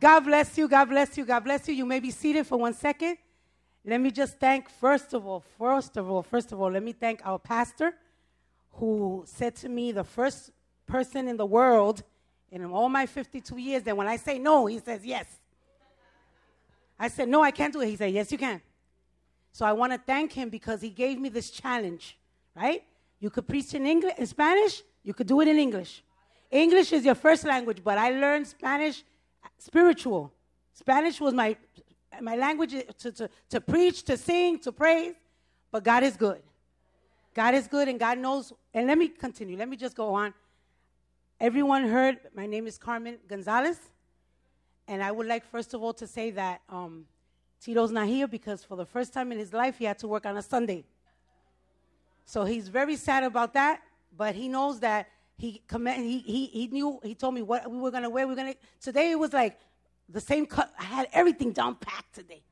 God bless you. God bless you. God bless you. You may be seated for one second. Let me just thank, first of all, first of all, first of all, let me thank our pastor who said to me, the first person in the world in all my 52 years, that when I say no, he says yes. I said, no, I can't do it. He said, yes, you can. So I want to thank him because he gave me this challenge, right? You could preach in English, in Spanish, you could do it in English. English is your first language, but I learned Spanish spiritual. Spanish was my my language to, to, to preach, to sing, to praise, but God is good. God is good and God knows. And let me continue. Let me just go on. Everyone heard my name is Carmen Gonzalez. And I would like, first of all, to say that um, Tito's not here because for the first time in his life, he had to work on a Sunday. So he's very sad about that, but he knows that he, he, he, he knew, he told me what we were to wear. We are to, today it was like the same cut. I had everything down packed today.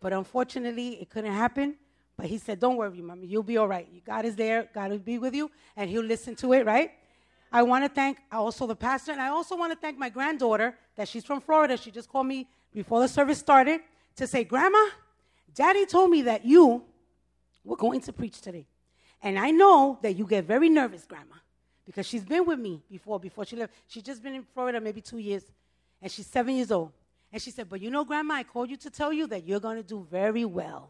But unfortunately, it couldn't happen. But he said, Don't worry, mommy, you'll be all right. God is there, God will be with you, and he'll listen to it, right? I want to thank also the pastor, and I also want to thank my granddaughter that she's from Florida. She just called me before the service started to say, Grandma, Daddy told me that you were going to preach today. And I know that you get very nervous, Grandma, because she's been with me before, before she left. She's just been in Florida maybe two years and she's seven years old. And she said, But you know, Grandma, I called you to tell you that you're going to do very well.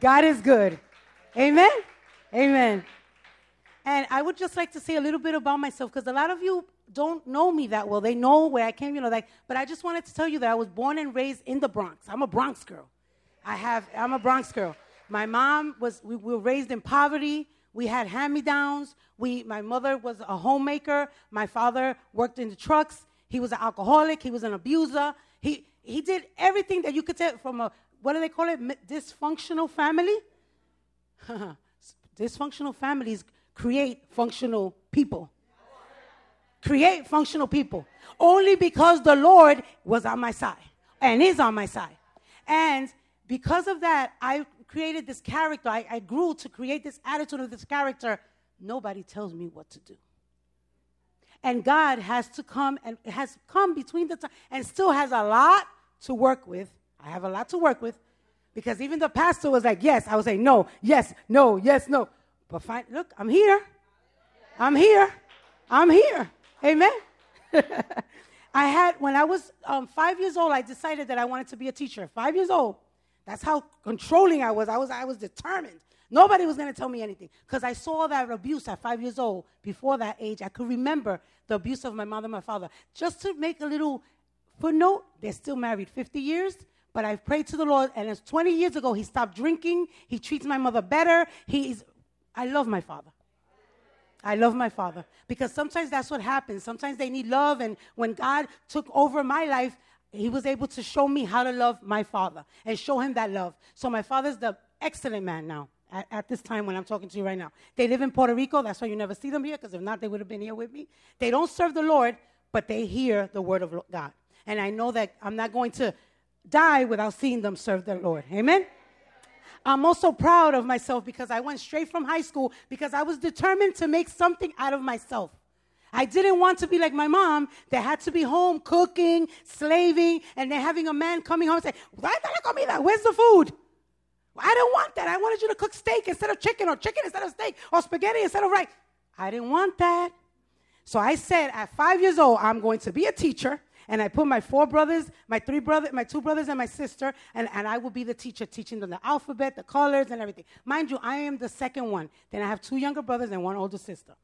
God is good. Amen? Amen. And I would just like to say a little bit about myself because a lot of you don't know me that well. They know where I came, you know, like, but I just wanted to tell you that I was born and raised in the Bronx. I'm a Bronx girl. I have, I'm a Bronx girl. My mom was, we, we were raised in poverty. We had hand me downs. We, my mother was a homemaker. My father worked in the trucks. He was an alcoholic. He was an abuser. He, he did everything that you could tell from a, what do they call it? Dysfunctional family? Dysfunctional families create functional people. Create functional people. Only because the Lord was on my side and is on my side. And because of that, I created this character. I, I grew to create this attitude of this character. Nobody tells me what to do. And God has to come and has come between the time and still has a lot to work with. I have a lot to work with because even the pastor was like, yes. I was saying, no, yes, no, yes, no. But fine, look, I'm here. I'm here. I'm here. Amen. I had, when I was um, five years old, I decided that I wanted to be a teacher. Five years old. That's how controlling I was. I was, I was determined. Nobody was going to tell me anything because I saw that abuse at five years old. Before that age, I could remember the abuse of my mother and my father. Just to make a little footnote, they're still married 50 years, but I've prayed to the Lord, and it's 20 years ago, he stopped drinking. He treats my mother better. He's, I love my father. I love my father because sometimes that's what happens. Sometimes they need love, and when God took over my life, he was able to show me how to love my father and show him that love. So my father's the excellent man now at, at, this time when I'm talking to you right now. They live in Puerto Rico. That's why you never see them here, because if not, they would have been here with me. They don't serve the Lord, but they hear the word of God. And I know that I'm not going to die without seeing them serve the Lord. Amen? I'm also proud of myself because I went straight from high school because I was determined to make something out of myself. I didn't want to be like my mom that had to be home cooking, slaving, and then having a man coming home and say, Where's the food? I didn't want that. I wanted you to cook steak instead of chicken, or chicken instead of steak, or spaghetti instead of rice. I didn't want that. So I said, at five years old, I'm going to be a teacher. And I put my four brothers, my three brothers, my two brothers, and my sister, and, and I will be the teacher teaching them the alphabet, the colors, and everything. Mind you, I am the second one. Then I have two younger brothers and one older sister.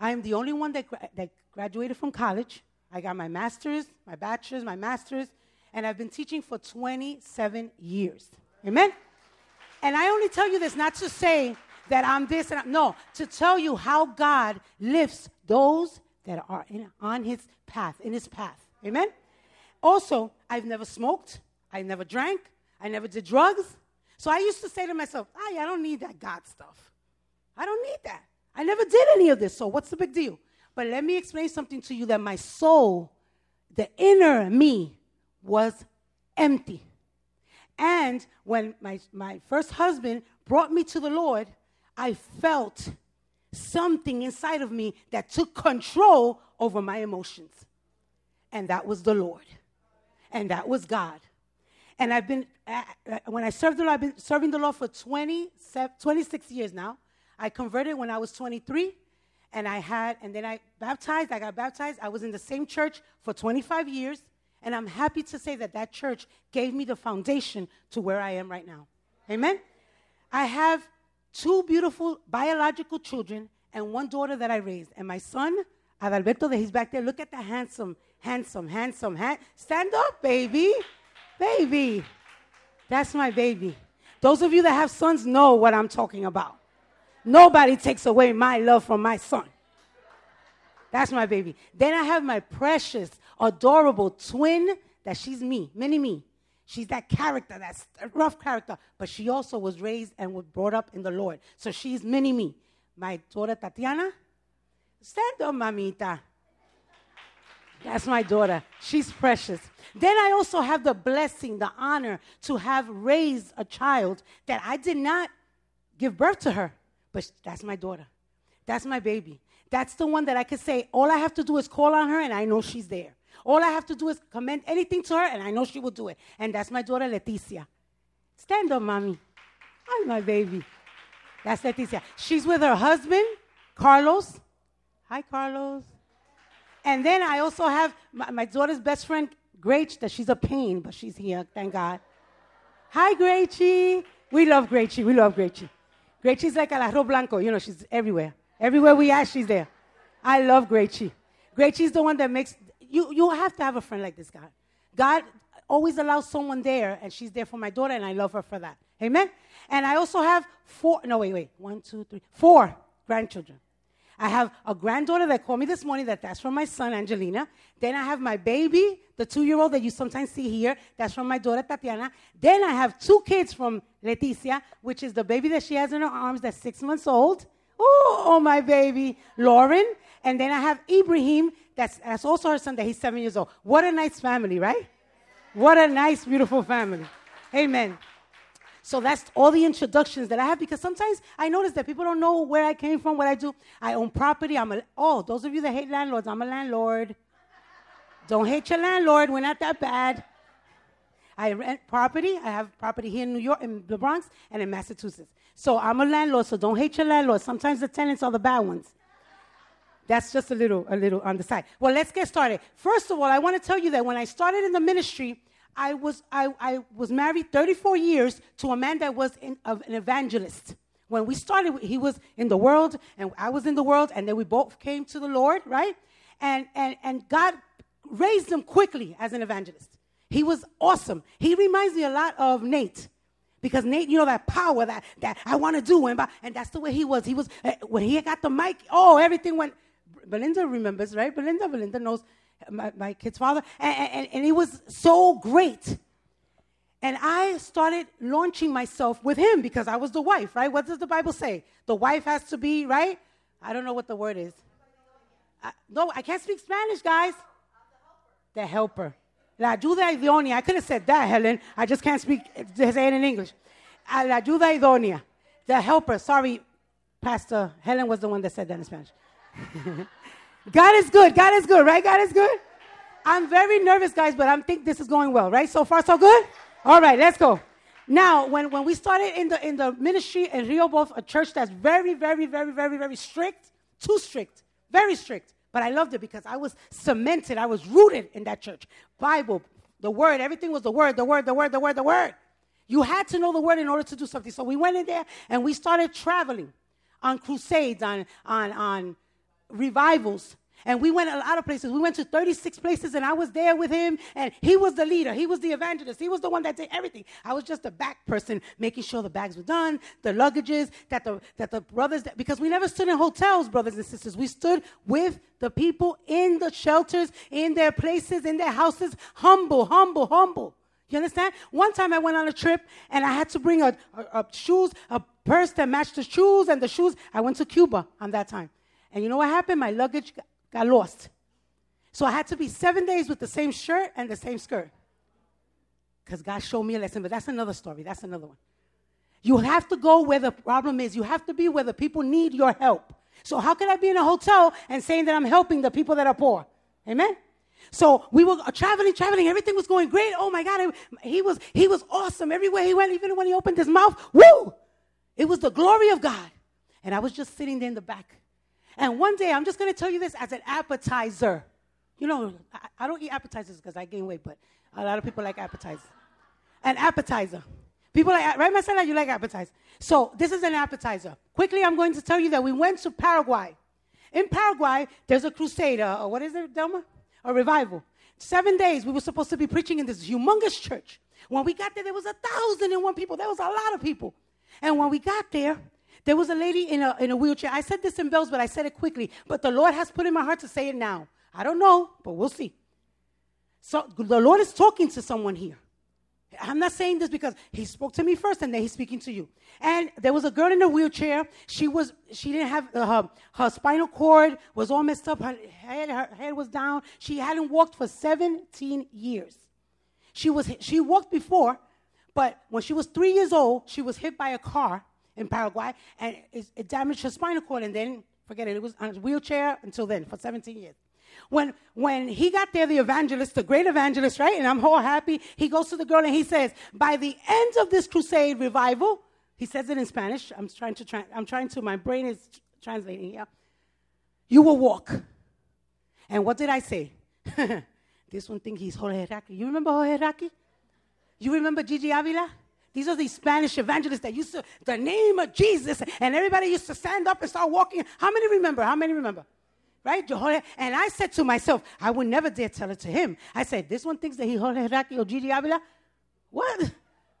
I am the only one that, gra- that graduated from college. I got my master's, my bachelor's, my master's, and I've been teaching for 27 years. Amen? And I only tell you this not to say that I'm this and I'm, no, to tell you how God lifts those that are in, on his path, in his path. Amen? Also, I've never smoked, I never drank, I never did drugs. So I used to say to myself, I don't need that God stuff. I don't need that. I never did any of this, so what's the big deal? But let me explain something to you that my soul, the inner me, was empty. And when my, my first husband brought me to the Lord, I felt something inside of me that took control over my emotions. and that was the Lord, and that was God. And I've been, uh, uh, when I served the Lord, I've been serving the Lord for 20, 26 years now. I converted when I was 23, and I had, and then I baptized. I got baptized. I was in the same church for 25 years, and I'm happy to say that that church gave me the foundation to where I am right now. Amen? I have two beautiful biological children and one daughter that I raised. And my son, Adalberto, that he's back there, look at the handsome, handsome, handsome, ha- stand up, baby. Baby. That's my baby. Those of you that have sons know what I'm talking about. Nobody takes away my love from my son. That's my baby. Then I have my precious, adorable twin that she's me, mini me. She's that character, that rough character, but she also was raised and was brought up in the Lord. So she's mini me. My daughter Tatiana, stand up, mamita. That's my daughter. She's precious. Then I also have the blessing, the honor to have raised a child that I did not give birth to her, but that's my daughter. That's my baby. That's the one that I could say, all I have to do is call on her and I know she's there. All I have to do is commend anything to her and I know she will do it. And that's my daughter, Leticia. Stand up, mommy. I'm my baby. That's Leticia. She's with her husband, Carlos. Hi, Carlos. And then I also have my, my daughter's best friend, Grace, that she's a pain, but she's here, thank God. Hi, Gracie. We love Gracie. We love Gracie. Gracie's like el arroz blanco. You know, she's everywhere. Everywhere we are, she's there. I love Gracie. Gracie's the one that makes, you, you have to have a friend like this, guy. God always allows someone there, and she's there for my daughter, and I love her for that. Amen? And I also have four, no, wait, wait, one, two, three, four grandchildren. I have a granddaughter that called me this morning that that's from my son, Angelina. Then I have my baby, the two year old that you sometimes see here. That's from my daughter, Tatiana. Then I have two kids from Leticia, which is the baby that she has in her arms that's six months old. Oh, oh my baby, Lauren. And then I have Ibrahim, that's, that's also her son, that he's seven years old. What a nice family, right? What a nice, beautiful family. Amen. So that's all the introductions that I have because sometimes I notice that people don't know where I came from, what I do. I own property. I'm a, oh, those of you that hate landlords, I'm a landlord. Don't hate your landlord. We're not that bad. I rent property. I have property here in New York, in the Bronx, and in Massachusetts. So I'm a landlord, so don't hate your landlord. Sometimes the tenants are the bad ones. That's just a little, a little on the side. Well, let's get started. First of all, I want to tell you that when I started in the ministry, I was, I, I was married 34 years to a man that was in, an evangelist. When we started, he was in the world, and I was in the world, and then we both came to the Lord, right? And, and, and God raised him quickly as an evangelist. He was awesome. He reminds me a lot of Nate. Because Nate, you know, that power that, that I want to do. And, and that's the way he was. He was, uh, when he got the mic, oh, everything went. Belinda remembers, right? Belinda, Belinda knows my, my kid's father, and, and, and it was so great. And I started launching myself with him because I was the wife, right? What does the Bible say? The wife has to be, right? I don't know what the word is. I, no, I can't speak Spanish, guys. The helper. La ayuda idónea. I could have said that, Helen. I just can't speak, say it in English. Uh, la ayuda idónea. The helper. Sorry, Pastor. Helen was the one that said that in Spanish. God is good. God is good, right? God is good. I'm very nervous, guys, but I think this is going well, right? So far, so good? All right, let's go. Now, when, when we started in the, in the ministry in Rehoboth, a church that's very, very, very, very, very strict, too strict, very strict. But I loved it because I was cemented, I was rooted in that church. Bible, the word, everything was the word, the word, the word, the word, the word. You had to know the word in order to do something. So we went in there and we started traveling on crusades, on, on, on revivals. And we went a lot of places. We went to 36 places, and I was there with him. And he was the leader. He was the evangelist. He was the one that did everything. I was just the back person, making sure the bags were done, the luggages, that the that the brothers. That, because we never stood in hotels, brothers and sisters. We stood with the people in the shelters, in their places, in their houses, humble, humble, humble. You understand? One time I went on a trip, and I had to bring a, a, a shoes, a purse that matched the shoes, and the shoes. I went to Cuba on that time. And you know what happened? My luggage got lost. So I had to be seven days with the same shirt and the same skirt. Because God showed me a lesson, but that's another story. That's another one. You have to go where the problem is. You have to be where the people need your help. So how can I be in a hotel and saying that I'm helping the people that are poor? Amen? So we were uh, traveling, traveling. Everything was going great. Oh my God, he was he was awesome everywhere he went. Even when he opened his mouth, woo! It was the glory of God. And I was just sitting there in the back. And one day, I'm just going to tell you this as an appetizer. You know, I, I don't eat appetizers because I gain weight, but a lot of people like appetizers. An appetizer. People like, right, Marcela? You like appetizers. So this is an appetizer. Quickly, I'm going to tell you that we went to Paraguay. In Paraguay, there's a crusade, or what is it, Delma? A revival. Seven days, we were supposed to be preaching in this humongous church. When we got there, there was a thousand and one people. There was a lot of people. And when we got there, there was a lady in a, in a wheelchair. I said this in bells, but I said it quickly. But the Lord has put in my heart to say it now. I don't know, but we'll see. So the Lord is talking to someone here. I'm not saying this because he spoke to me first and then he's speaking to you. And there was a girl in a wheelchair. She was she didn't have uh, her, her spinal cord was all messed up. Her head her head was down. She hadn't walked for 17 years. She was she walked before, but when she was 3 years old, she was hit by a car in Paraguay and it, it damaged her spinal cord and then forget it. It was on a wheelchair until then for 17 years. When, when he got there, the evangelist, the great evangelist, right? And I'm all happy. He goes to the girl and he says, by the end of this crusade revival, he says it in Spanish. I'm trying to, tra- I'm trying to, my brain is translating here. You will walk. And what did I say? this one thing he's Jorge Raschke. You remember Jorge Raschke? You remember Yiye Avila? These are these Spanish evangelists that used to, the name of Jesus, and everybody used to stand up and start walking. How many remember? How many remember? right? And I said to myself, I would never dare tell it to him. I said, this one thinks that he Jorge Raschke or Yiye Avila. What?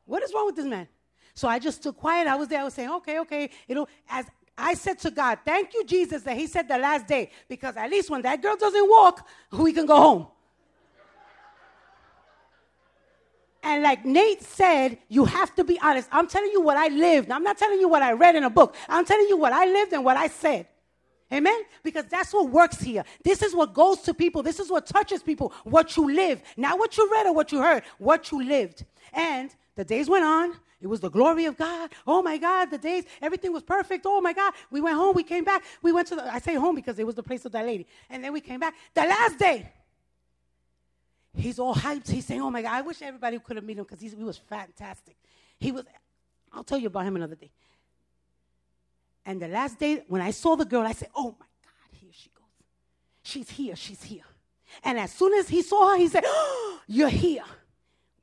What is wrong with this man? So I just stood quiet. I was there. I was saying, okay, okay. You know, as I said to God, thank you, Jesus, that he said the last day. Because at least when that girl doesn't walk, we can go home. And like Nate said, you have to be honest. I'm telling you what I lived. I'm not telling you what I read in a book. I'm telling you what I lived and what I said. Amen? Because that's what works here. This is what goes to people. This is what touches people. What you live. Not what you read or what you heard, what you lived. And the days went on. It was the glory of God. Oh my God, the days, everything was perfect. Oh my God. We went home, we came back. We went to the, I say home because it was the place of that lady. And then we came back. The last day, he's all hyped. He's saying, Oh my God, I wish everybody could have met him because he was fantastic. He was, I'll tell you about him another day. And the last day, when I saw the girl, I said, Oh my God, here she goes. She's here, she's here. And as soon as he saw her, he said, oh, You're here.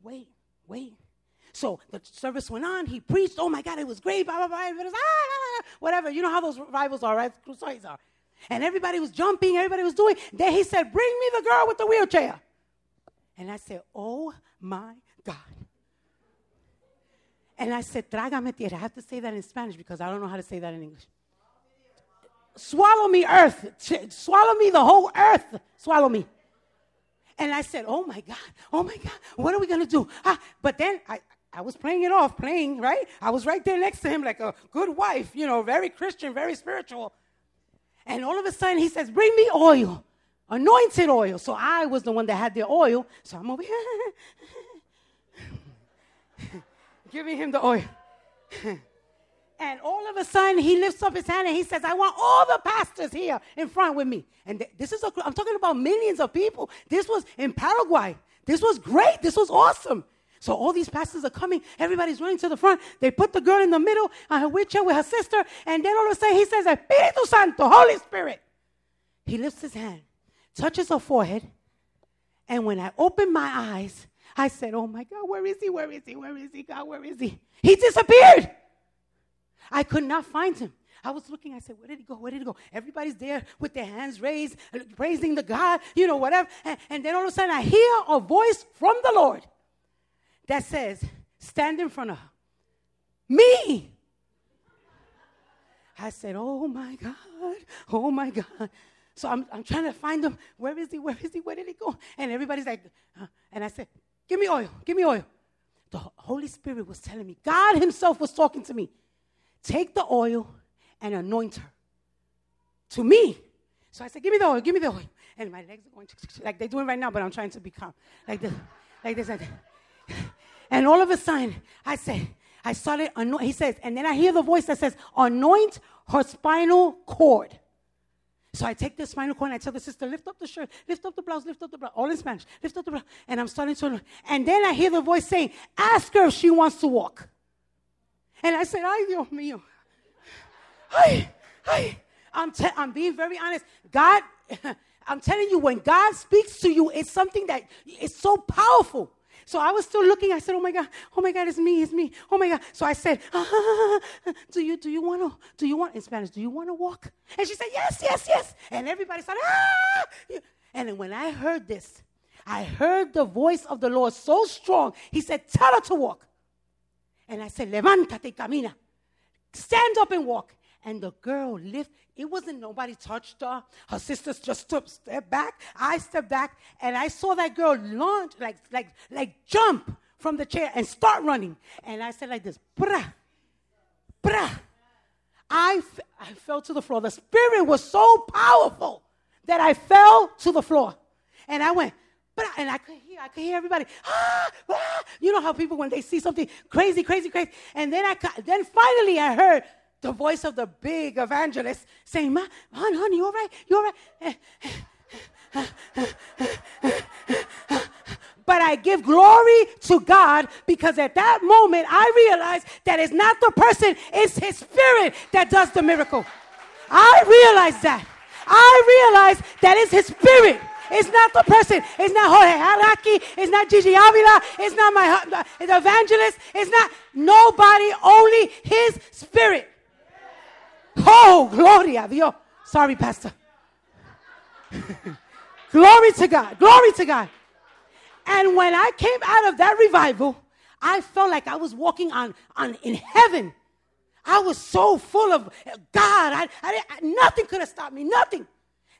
Wait, wait. So the service went on. He preached. Oh my God, it was great. Blah, blah, blah. Ah, ah, ah, whatever. You know how those revivals are, right? Crusades are. And everybody was jumping, everybody was doing. Then he said, Bring me the girl with the wheelchair. And I said, Oh my God. And I said, trágame tierra. I have to say that in Spanish because I don't know how to say that in English. Swallow me, earth. Swallow me, the whole earth. Swallow me. And I said, Oh my God, oh my God, what are we going to do? Ah, but then I, I was playing it off, playing, right? I was right there next to him like a good wife, you know, very Christian, very spiritual. And all of a sudden he says, Bring me oil, anointed oil. So I was the one that had the oil. So I'm over here. giving him the oil. and all of a sudden, he lifts up his hand and he says, I want all the pastors here in front with me. And th- this is, a, I'm talking about millions of people. This was in Paraguay. This was great. This was awesome. So all these pastors are coming. Everybody's running to the front. They put the girl in the middle uh, on her wheelchair with her sister. And then all of a sudden, he says, Espíritu Santo, Holy Spirit. He lifts his hand, touches her forehead. And when I opened my eyes, I said, Oh my God, where is he? Where is he? Where is he? God, where is he? He disappeared. I could not find him. I was looking, I said, Where did he go? Where did he go? Everybody's there with their hands raised, praising the God, you know, whatever. And, and then all of a sudden, I hear a voice from the Lord that says, Stand in front of her. Me. I said, Oh my God, oh my God. So I'm, I'm trying to find him. Where is he? Where is he? Where did he go? And everybody's like, uh, and I said, Give me oil. Give me oil. The Holy Spirit was telling me, God Himself was talking to me. Take the oil and anoint her. To me. So I said, Give me the oil, give me the oil. And my legs are going like they're doing right now, but I'm trying to be calm. Like this, like this, like this. And all of a sudden, I said, I started anoint. He says, and then I hear the voice that says, anoint her spinal cord. So I take the spinal cord and I tell the sister, lift up the shirt, lift up the blouse, lift up the blouse, all in Spanish, lift up the blouse. And I'm starting to, and then I hear the voice saying, ask her if she wants to walk. And I said, ay, Dios mío. Ay, ay. I'm, te- I'm being very honest. God, I'm telling you, when God speaks to you, it's something that is so powerful. So I was still looking. I said, "Oh my God, oh my God, it's me, it's me. Oh my God." So I said, ah, ah, ah, ah "Do you do you want to do you want in Spanish? Do you want to walk?" And she said, "Yes, yes, yes." And everybody started, "Ah!" And when I heard this, I heard the voice of the Lord so strong. He said, "Tell her to walk." And I said, "Levántate, camina. Stand up and walk." And the girl lift. It wasn't nobody touched her. Her sisters just stepped step back. I stepped back, and I saw that girl launch, like, like, like jump from the chair and start running. And I said like this, brah, brah. I, f- I fell to the floor. The spirit was so powerful that I fell to the floor. And I went, but and I could hear, I could hear everybody. Ah, ah. You know how people when they see something crazy, crazy, crazy, and then I, then finally I heard the voice of the big evangelist saying, Ma, honey, honey, you all right? You all right? but I give glory to God because at that moment I realized that it's not the person, it's His Spirit that does the miracle. I realized that. I realized that it's His Spirit. It's not the person. It's not Jorge Halaki. It's not Yiye Avila. It's not my the evangelist. It's not nobody. Only His Spirit. Oh, gloria a Dios. Sorry, Pastor. glory to God. Glory to God. And when I came out of that revival, I felt like I was walking on, on in heaven. I was so full of God. I, I, nothing could have stopped me. Nothing.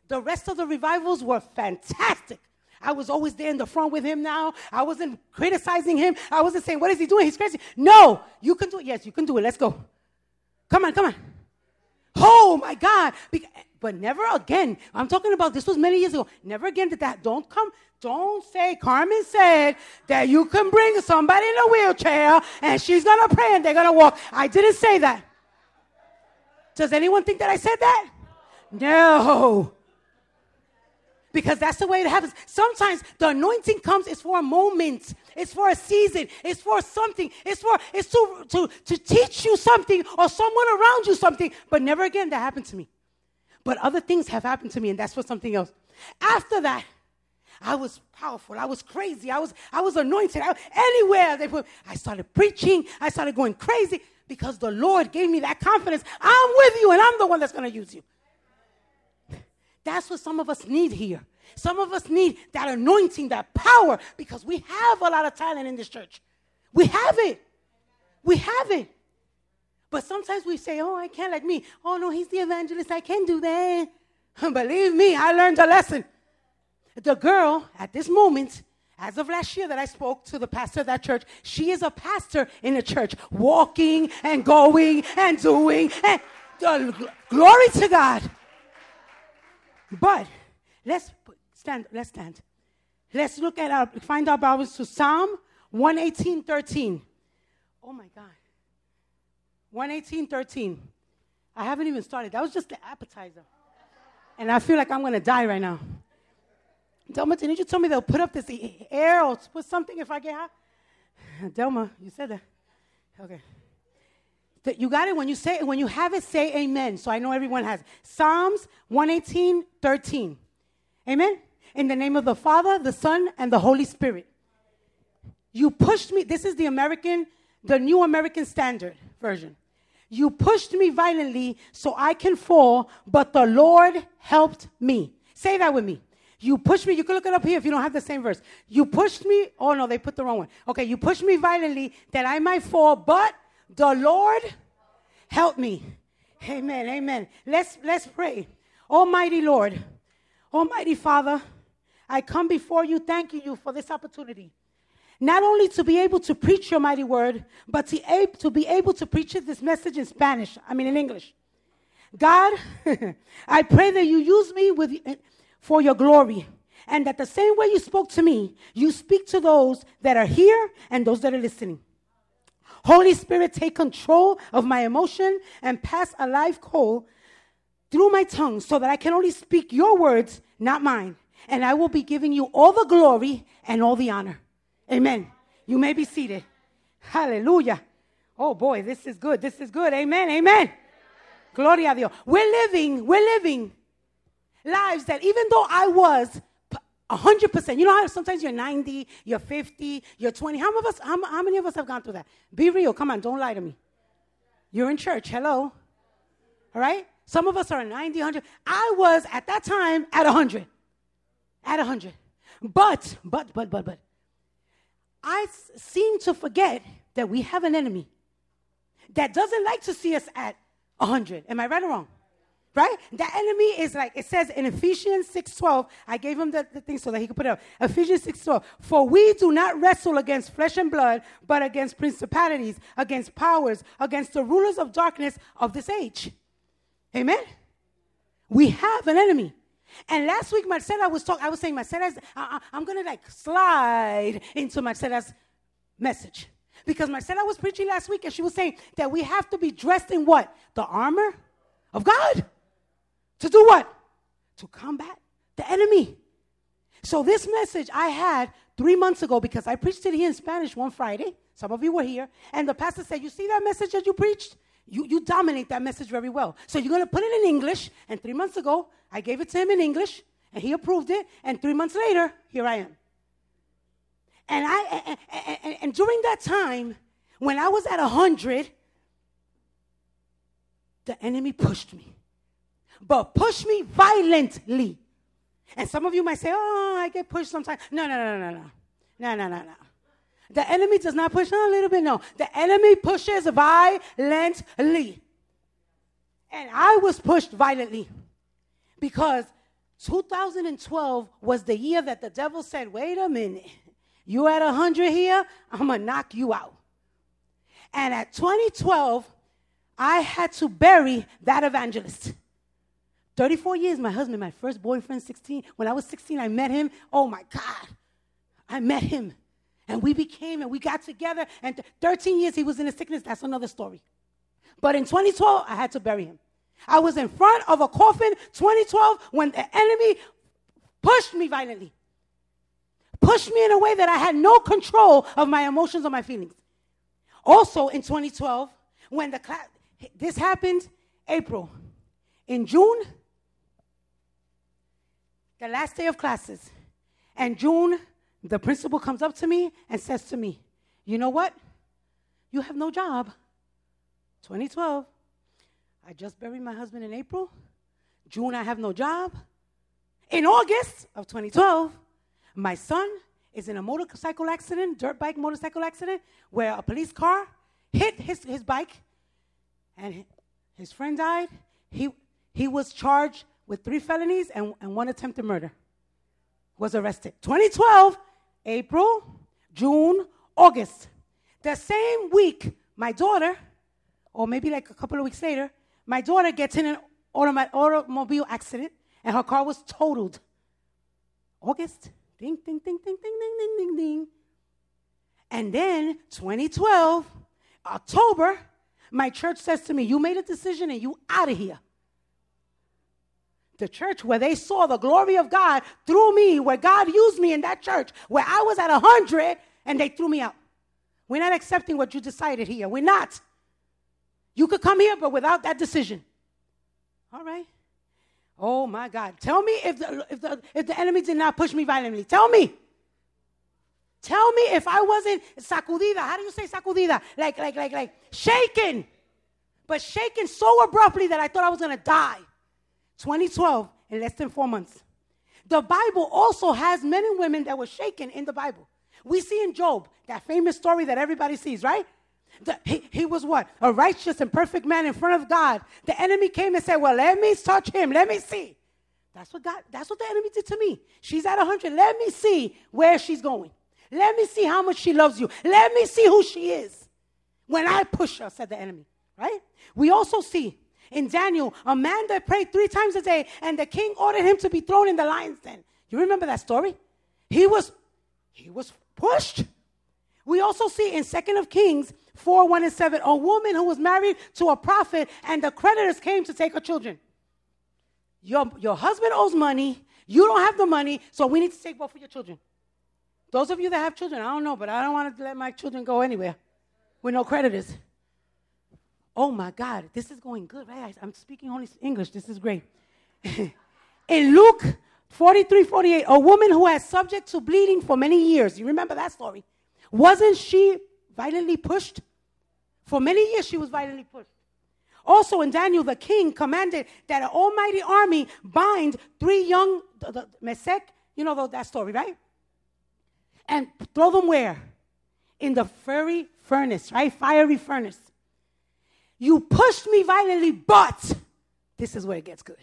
The rest of the revivals were fantastic. I was always there in the front with him now. I wasn't criticizing him. I wasn't saying, What is he doing? He's crazy. No, you can do it. Yes, you can do it. Let's go. Come on, come on. Oh my God. But never again. I'm talking about this was many years ago. Never again did that. Don't come. Don't say Carmen said that you can bring somebody in a wheelchair and she's gonna pray and they're gonna walk. I didn't say that. Does anyone think that I said that? No because that's the way it happens. Sometimes the anointing comes, it's for a moment, it's for a season, it's for something, it's for it's to, to, to teach you something or someone around you something. But never again that happened to me. But other things have happened to me, and that's for something else. After that, I was powerful. I was crazy. I was I was anointed. I, anywhere they put, I started preaching. I started going crazy because the Lord gave me that confidence. I'm with you, and I'm the one that's going to use you. That's what some of us need here. Some of us need that anointing, that power, because we have a lot of talent in this church. We have it. We have it. But sometimes we say, oh, I can't like me. Oh, no, he's the evangelist. I can do that. Believe me, I learned a lesson. The girl at this moment, as of last year that I spoke to the pastor of that church, she is a pastor in a church, walking and going and doing. And, uh, glory to God. But let's stand, let's stand. Let's look at our, find our Bibles to Psalm 118, 13. Oh my God. 118, 13. I haven't even started. That was just the appetizer. And I feel like I'm going to die right now. Delma, didn't you tell me they'll put up this air or put something if I get hot? Delma, you said that. Okay. You got it? When you say it, when you have it, say amen. So I know everyone has. Psalms 118, 13. Amen? In the name of the Father, the Son, and the Holy Spirit. You pushed me. This is the American, the New American Standard version. You pushed me violently so I can fall, but the Lord helped me. Say that with me. You pushed me. You can look it up here if you don't have the same verse. You pushed me. Oh, no, they put the wrong one. Okay, you pushed me violently that I might fall, but the Lord helped me. Amen. Amen. Let's let's pray. Almighty Lord, Almighty Father, I come before you thanking you for this opportunity. Not only to be able to preach your mighty word, but to, to be able to preach this message in Spanish, I mean in English. God, I pray that you use me with, for your glory, and that the same way you spoke to me, you speak to those that are here and those that are listening. Holy Spirit, take control of my emotion and pass a live call through my tongue so that I can only speak your words, not mine. And I will be giving you all the glory and all the honor. Amen. You may be seated. Hallelujah. Oh boy, this is good. This is good. Amen. Amen. Gloria a Dios. We're living, we're living lives that even though I was 100%, you know how sometimes you're 90, you're 50, you're 20. How, many of us, how, how many of us have gone through that? Be real. Come on, don't lie to me. You're in church. Hello. All right? Some of us are 90, 100. I was at that time at 100. At 100. But, but, but, but, but, I seem to forget that we have an enemy that doesn't like to see us at 100. Am I right or wrong? Right? The enemy is like, it says in Ephesians 6.12, I gave him the, the thing so that he could put it up. Ephesians 6.12, for we do not wrestle against flesh and blood, but against principalities, against powers, against the rulers of darkness of this age. Amen? We have an enemy. And last week, Marcela was talking, I was saying, Marcela's, uh, uh, I, am going to like slide into Marcela's message. Because Marcela was preaching last week and she was saying that we have to be dressed in what? The armor of God. To do what? To combat the enemy. So, this message I had three months ago because I preached it here in Spanish one Friday. Some of you were here. And the pastor said, You see that message that you preached? You, you dominate that message very well. So, you're going to put it in English. And three months ago, I gave it to him in English and he approved it. And three months later, here I am. And, I, and, and, and during that time, when I was at 100, the enemy pushed me, but pushed me violently. And some of you might say, oh, I get pushed sometimes. No, no, no, no, no. No, no, no, no. The enemy does not push a little bit, no. The enemy pushes violently. And I was pushed violently because 2012 was the year that the devil said, wait a minute. You at 100 here, I'm going to knock you out. And at 2012, I had to bury that evangelist. 34 years, my husband, my first boyfriend, 16. When I was 16, I met him. Oh my God. I met him. And we became and we got together. And 13 years he was in a sickness. That's another story. But in 2012, I had to bury him. I was in front of a coffin 2012 when the enemy pushed me violently pushed me in a way that I had no control of my emotions or my feelings. Also in 2012, when the class, this happened, April. In June, the last day of classes, and June, the principal comes up to me and says to me, You know what? You have no job. 2012. I just buried my husband in April. June, I have no job. In August of 2012, my son is in a motorcycle accident, dirt bike motorcycle accident, where a police car hit his, his bike and his friend died. He, he was charged with three felonies and, and one attempted murder. Was arrested. 2012, April, June, August. The same week, my daughter, or maybe like a couple of weeks later, my daughter gets in an automobile accident and her car was totaled. August. Ding, ding, ding, ding, ding, ding, ding, ding, ding. And then 2012, October, my church says to me, You made a decision and you out of here. The church where they saw the glory of God through me, where God used me in that church, where I was at 100 and they threw me out. We're not accepting what you decided here. We're not. You could come here, but without that decision. All right. Oh my God. Tell me if the, if the, if the enemy did not push me violently. Tell me. Tell me if I wasn't sacudida. How do you say sacudida? Like, like, like, like shaken. But shaken so abruptly that I thought I was going to die. 2012, in less than four months. The Bible also has men and women that were shaken in the Bible. We see in Job, that famous story that everybody sees, right? The, he, he was what? A righteous and perfect man in front of God. The enemy came and said, Well, let me touch him. Let me see. That's what God, that's what the enemy did to me. She's at 100. Let me see where she's going. Let me see how much she loves you. Let me see who she is. When I push her, said the enemy. Right? We also see in Daniel a man that prayed three times a day, and the king ordered him to be thrown in the lion's den. You remember that story? He was he was pushed. We also see in Second of Kings 4 1 and 7, a woman who was married to a prophet, and the creditors came to take her children. Your, your husband owes money. You don't have the money, so we need to take both of your children. Those of you that have children, I don't know, but I don't want to let my children go anywhere with no creditors. Oh my God, this is going good, right? I'm speaking only English. This is great. In Luke 43 48, a woman who has subject to bleeding for many years, you remember that story? Wasn't she violently pushed? For many years, she was violently pushed. Also, in Daniel, the king commanded that an almighty army bind three young, the, the Meshach, you know that story, right? And throw them where? In the fiery furnace, right? Fiery furnace. You pushed me violently, but this is where it gets good.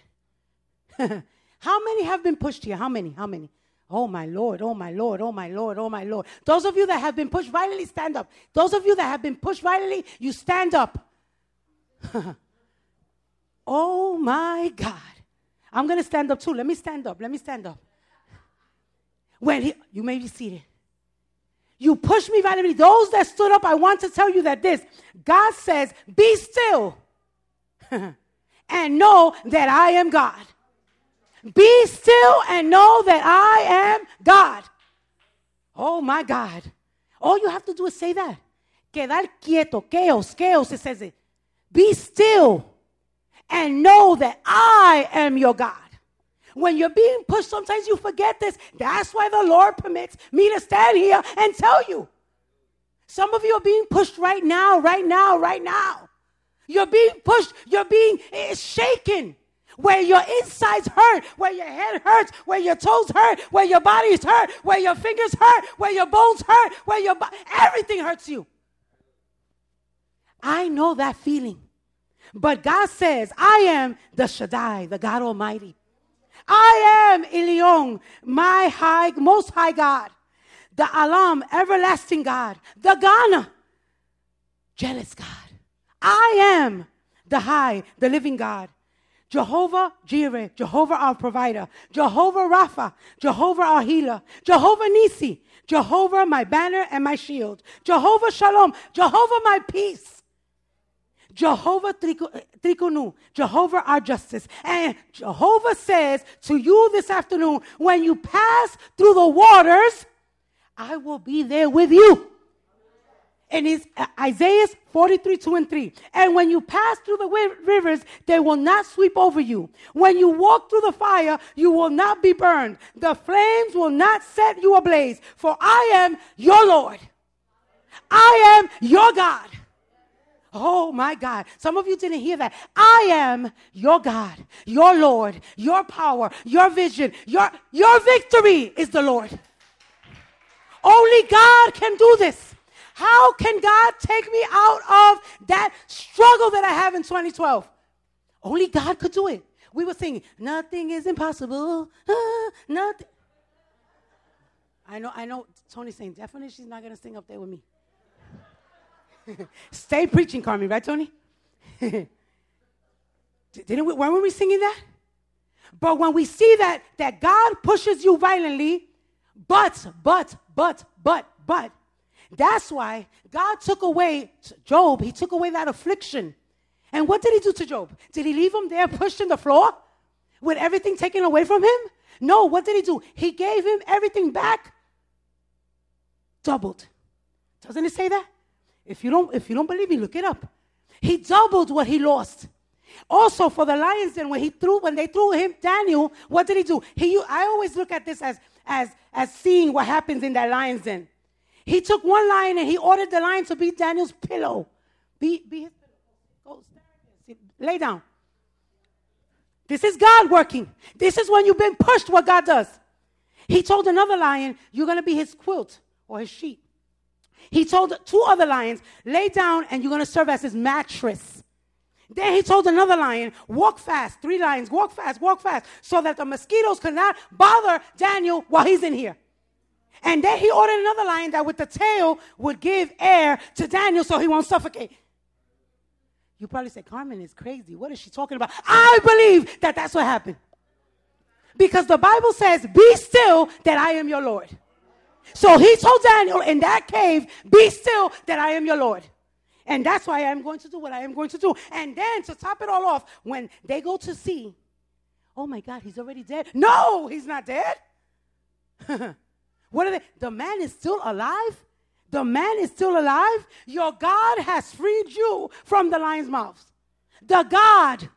How many have been pushed here? How many? How many? Oh my Lord, oh my Lord, oh my Lord, oh my Lord. Those of you that have been pushed violently, stand up. Those of you that have been pushed violently, you stand up. oh my God. I'm going to stand up too. Let me stand up. Let me stand up. When he, you may be seated. You push me violently. Those that stood up, I want to tell you that this God says, Be still and know that I am God. Be still and know that I am God. Oh my God. All you have to do is say that. Quedar quieto. Chaos. Chaos. It says it. Be still and know that I am your God. When you're being pushed, sometimes you forget this. That's why the Lord permits me to stand here and tell you. Some of you are being pushed right now, right now, right now. You're being pushed, you're being eh, shaken where your insides hurt, where your head hurts, where your toes hurt, where your body's hurt, where your fingers hurt, where your bones hurt, where your bo- everything hurts you. I know that feeling. But God says, I am the Shaddai, the God Almighty. I am Elyon, my high, most high God, the Olam, everlasting God, the Ghana, jealous God. I am the high, the living God. Jehovah Jireh, Jehovah our provider, Jehovah Rapha, Jehovah our healer, Jehovah Nissi, Jehovah my banner and my shield, Jehovah Shalom, Jehovah my peace, Jehovah Tsidkenu, Jehovah our justice. And Jehovah says to you this afternoon, when you pass through the waters, I will be there with you and it's uh, Isaiah 43, 2 and 3. And when you pass through the rivers, they will not sweep over you. When you walk through the fire, you will not be burned. The flames will not set you ablaze. For I am your Lord. I am your God. Oh my God. Some of you didn't hear that. I am your God, your Lord, your power, your vision, your, your victory is the Lord. Only God can do this. How can God take me out of that struggle that I have in 2012? Only God could do it. We were singing, nothing is impossible. Ah, nothing. I know, I know Tony's saying, definitely she's not going to sing up there with me. Stay preaching, Carmen, right, Tony? Didn't we, weren't we singing that? But when we see that, that God pushes you violently, but, but, but, but, but, that's why God took away Job, he took away that affliction. And what did he do to Job? Did he leave him there pushed in the floor with everything taken away from him? No, what did he do? He gave him everything back doubled. Doesn't it say that? If you don't if you don't believe me, look it up. He doubled what he lost. Also for the lions then when he threw when they threw him Daniel, what did he do? He I always look at this as as as seeing what happens in that lion's den. He took one lion and he ordered the lion to be Daniel's pillow. Be, be his pillow. Go, lay down. This is God working. This is when you've been pushed what God does. He told another lion, You're going to be his quilt or his sheet. He told two other lions, Lay down and you're going to serve as his mattress. Then he told another lion, Walk fast. Three lions, walk fast, walk fast, so that the mosquitoes could not bother Daniel while he's in here. And then he ordered another lion that with the tail would give air to Daniel so he won't suffocate. You probably say, Carmen is crazy. What is she talking about? I believe that that's what happened. Because the Bible says, Be still that I am your Lord. So he told Daniel in that cave, Be still that I am your Lord. And that's why I'm going to do what I am going to do. And then to top it all off, when they go to see, Oh my God, he's already dead. No, he's not dead. what are they? The man is still alive? The man is still alive? Your God has freed you from the lion's mouth. The God.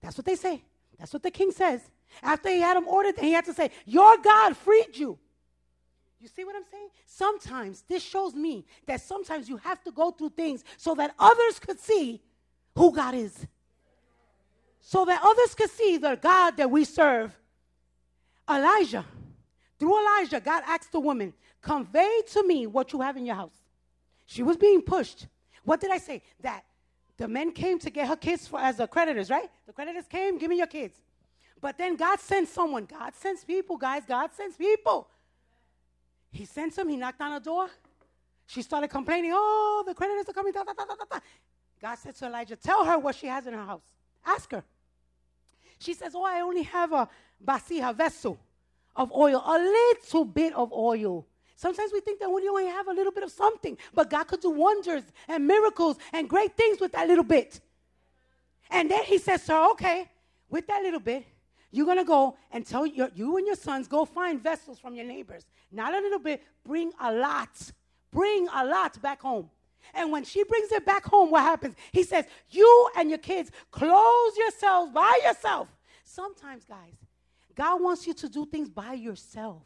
That's what they say. That's what the king says. After he had him ordered, he had to say, Your God freed you. You see what I'm saying? Sometimes this shows me that sometimes you have to go through things so that others could see who God is. So that others could see the God that we serve. Elijah, through Elijah, God asked the woman, Convey to me what you have in your house. She was being pushed. What did I say? That the men came to get her kids for, as the creditors, right? The creditors came, give me your kids. But then God sent someone. God sends people, guys. God sends people. He sent them. He knocked on a door. She started complaining. Oh, the creditors are coming. Da, da, da, God said to Elijah, Tell her what she has in her house. Ask her. She says, Oh, I only have a vasija vessel of oil, a little bit of oil. Sometimes we think that we only have a little bit of something, but God could do wonders and miracles and great things with that little bit. And then he says her, Okay, with that little bit, you're going to go and tell your, you and your sons, go find vessels from your neighbors. Not a little bit, bring a lot. Bring a lot back home. And when she brings it back home, what happens? He says, You and your kids, close yourselves by yourself. Sometimes, guys, God wants you to do things by yourself.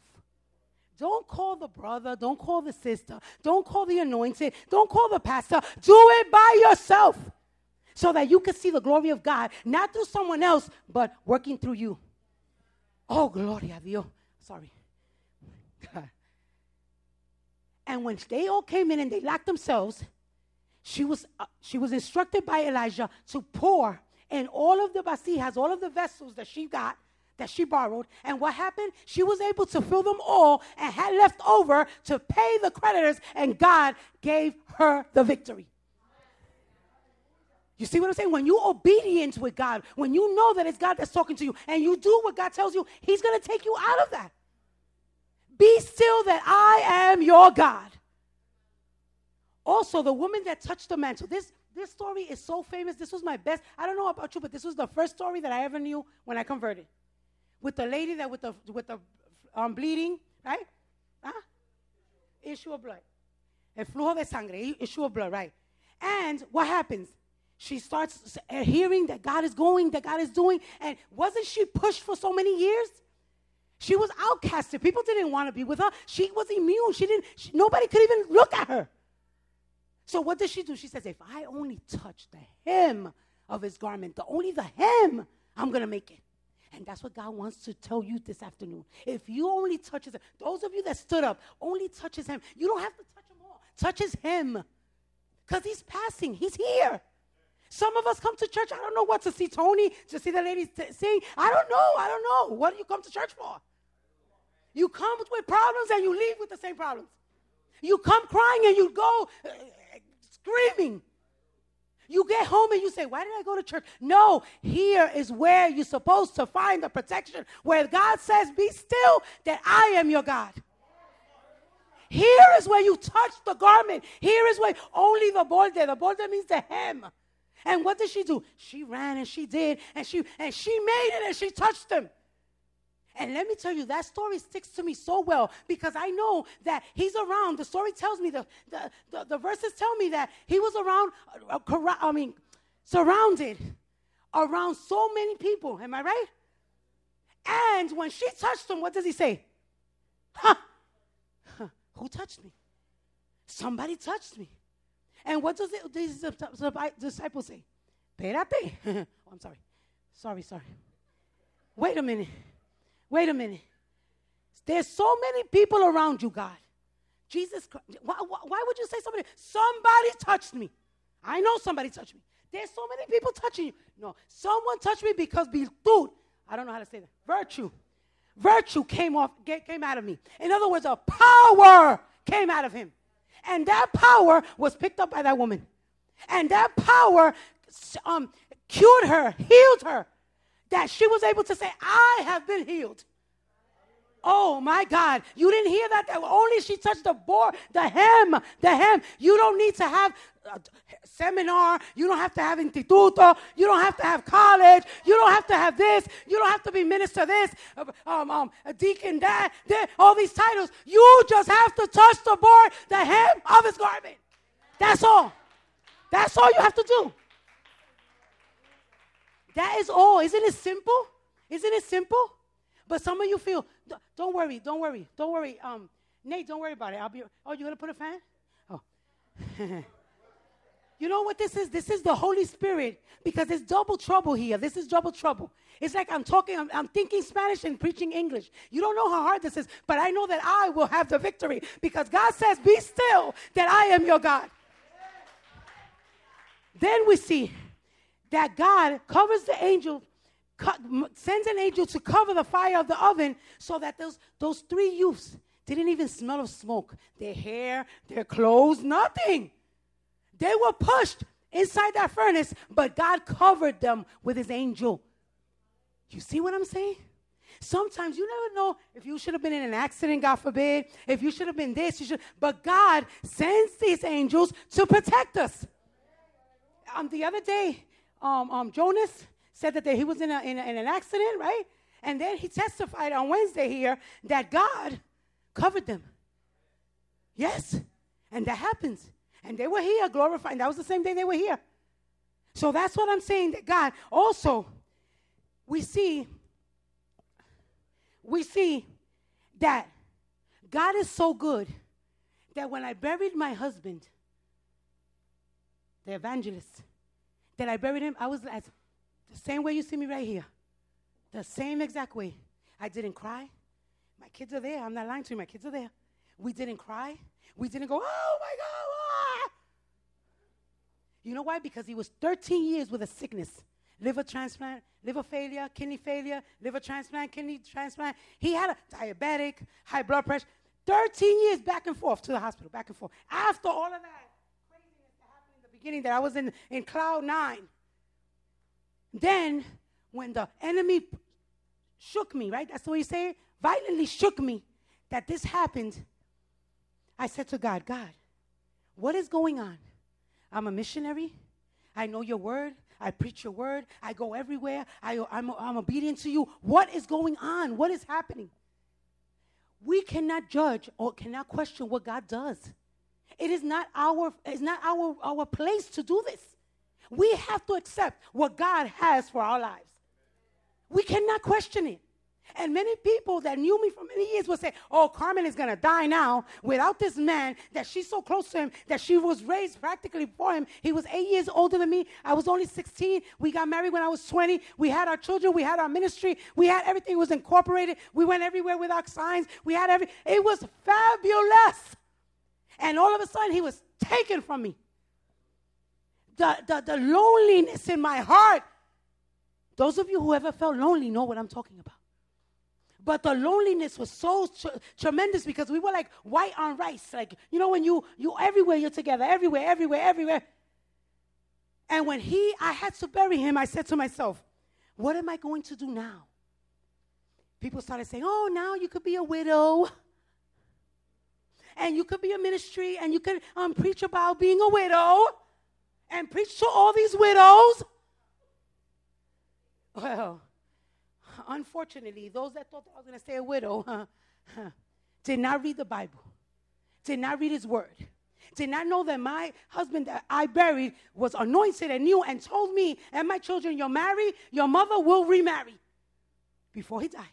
Don't call the brother, don't call the sister, don't call the anointed, don't call the pastor. Do it by yourself so that you can see the glory of God, not through someone else, but working through you. Oh, gloria Dios. Sorry. And when they all came in and they locked themselves, she was, uh, she was instructed by Elijah to pour in all of the vasijas, all of the vessels that she got, that she borrowed. And what happened? She was able to fill them all and had left over to pay the creditors, and God gave her the victory. You see what I'm saying? When you're obedient with God, when you know that it's God that's talking to you, and you do what God tells you, He's going to take you out of that. Be still that I am your God. Also, the woman that touched the mantle. This, this story is so famous. This was my best. I don't know about you, but this was the first story that I ever knew when I converted. With the lady that with the with the um, bleeding, right? Huh? Issue of blood. El flujo de sangre, issue of blood, right? And what happens? she starts hearing that God is going, that God is doing. And wasn't she pushed for so many years? She was outcasted. People didn't want to be with her. She was immune. She didn't, she, nobody could even look at her. So what does she do? She says, if I only touch the hem of his garment, the only the hem, I'm going to make it. And that's what God wants to tell you this afternoon. If you only touch his those of you that stood up, only touches him. You don't have to touch him all. Touches him. Because he's passing. He's here. Some of us come to church, I don't know what to see Tony, to see the ladies t- sing. I don't know. I don't know. What do you come to church for? You come with problems and you leave with the same problems. You come crying and you go uh, screaming. You get home and you say, Why did I go to church? No, here is where you're supposed to find the protection, where God says, Be still, that I am your God. Here is where you touch the garment. Here is where only the border, the border means the hem. And what did she do? She ran and she did, and she and she made it and she touched him. And let me tell you, that story sticks to me so well because I know that he's around. The story tells me, the, the, the, the verses tell me that he was around, uh, I mean, surrounded around so many people. Am I right? And when she touched him, what does he say? Huh? huh. Who touched me? Somebody touched me. And what does it, these disciples say? Espérate. oh, I'm sorry. Sorry, sorry. Wait a minute. Wait a minute. There's so many people around you, God. Jesus, why, why would you say somebody? Somebody touched me. I know somebody touched me. There's so many people touching you. No, someone touched me because virtud, I don't know how to say that. Virtue. Virtue came off, came out of me. In other words, a power came out of him. And that power was picked up by that woman. And that power um, cured her, healed her, that she was able to say, I have been healed. Oh my God. You didn't hear that? that only she touched the board, the hem, the hem. You don't need to have a seminar. You don't have to have instituto. You don't have to have college. You don't have to have this. You don't have to be minister this, um, um, a deacon that, that, all these titles. You just have to touch the board, the hem of his garment. That's all. That's all you have to do. That is all. Isn't it simple? Isn't it simple? But some of you feel, don't worry, don't worry, don't worry. Um, Nate, don't worry about it. I'll be. Oh, you gonna put a fan? Oh. you know what this is? This is the Holy Spirit because it's double trouble here. This is double trouble. It's like I'm talking, I'm, I'm, thinking Spanish and preaching English. You don't know how hard this is, but I know that I will have the victory because God says, Be still, that I am your God. Then we see that God covers the angel, sends an angel to cover the fire of the oven so that those, those three youths didn't even smell of smoke. Their hair, their clothes, nothing. They were pushed inside that furnace, but God covered them with his angel. You see what I'm saying? Sometimes you never know if you should have been in an accident, God forbid, if you should have been this, you should, but God sends these angels to protect us. Um, the other day, um, um, Jonas said that he was in, a, in, a, in an accident, right? And then he testified on Wednesday here that God covered them. Yes. And that happens. And they were here glorifying. That was the same day they were here. So that's what I'm saying that God also, we see, we see that God is so good that when I buried my husband, the evangelist, that I buried him, I was as the same way you see me right here. The same exact way. I didn't cry. My kids are there. I'm not lying to you. My kids are there. We didn't cry. We didn't go, oh my God. Ah. You know why? Because he was 13 years with a sickness liver transplant, liver failure, kidney failure, liver transplant, kidney transplant. He had a diabetic, high blood pressure. 13 years back and forth to the hospital, back and forth. After all of that that that I was in, in cloud nine. Then, when the enemy shook me, right? That's what you say violently shook me that this happened, I said to God, God, what is going on? I'm a missionary. I know your word. I preach your word. I go everywhere. I, I'm obedient to you. What is going on? What is happening? We cannot judge or cannot question what God does. It is not our, it's not our, our place to do this. We have to accept what God has for our lives. We cannot question it. And many people that knew me for many years would say, Oh, Carmen is going to die now without this man that she's so close to him that she was raised practically for him. He was eight years older than me. I was only 16. We got married when I was 20. We had our children. We had our ministry. We had everything was incorporated. We went everywhere with our signs. We had every, it was fabulous. And all of a sudden, he was taken from me. The, the, the loneliness in my heart. Those of you who ever felt lonely know what I'm talking about. But the loneliness was so tr- tremendous because we were like white on rice. Like, you know, when you, you everywhere, you're together, everywhere, everywhere, everywhere. And when he, I had to bury him, I said to myself, what am I going to do now? People started saying, oh, now you could be a widow. And you could be a ministry and you could um, preach about being a widow and preach to all these widows. Well, unfortunately, those that thought I was going to stay a widow did not read the Bible, did not read his word, did not know that my husband that I buried was anointed and knew and told me and my children, You're married, your mother will remarry before he died.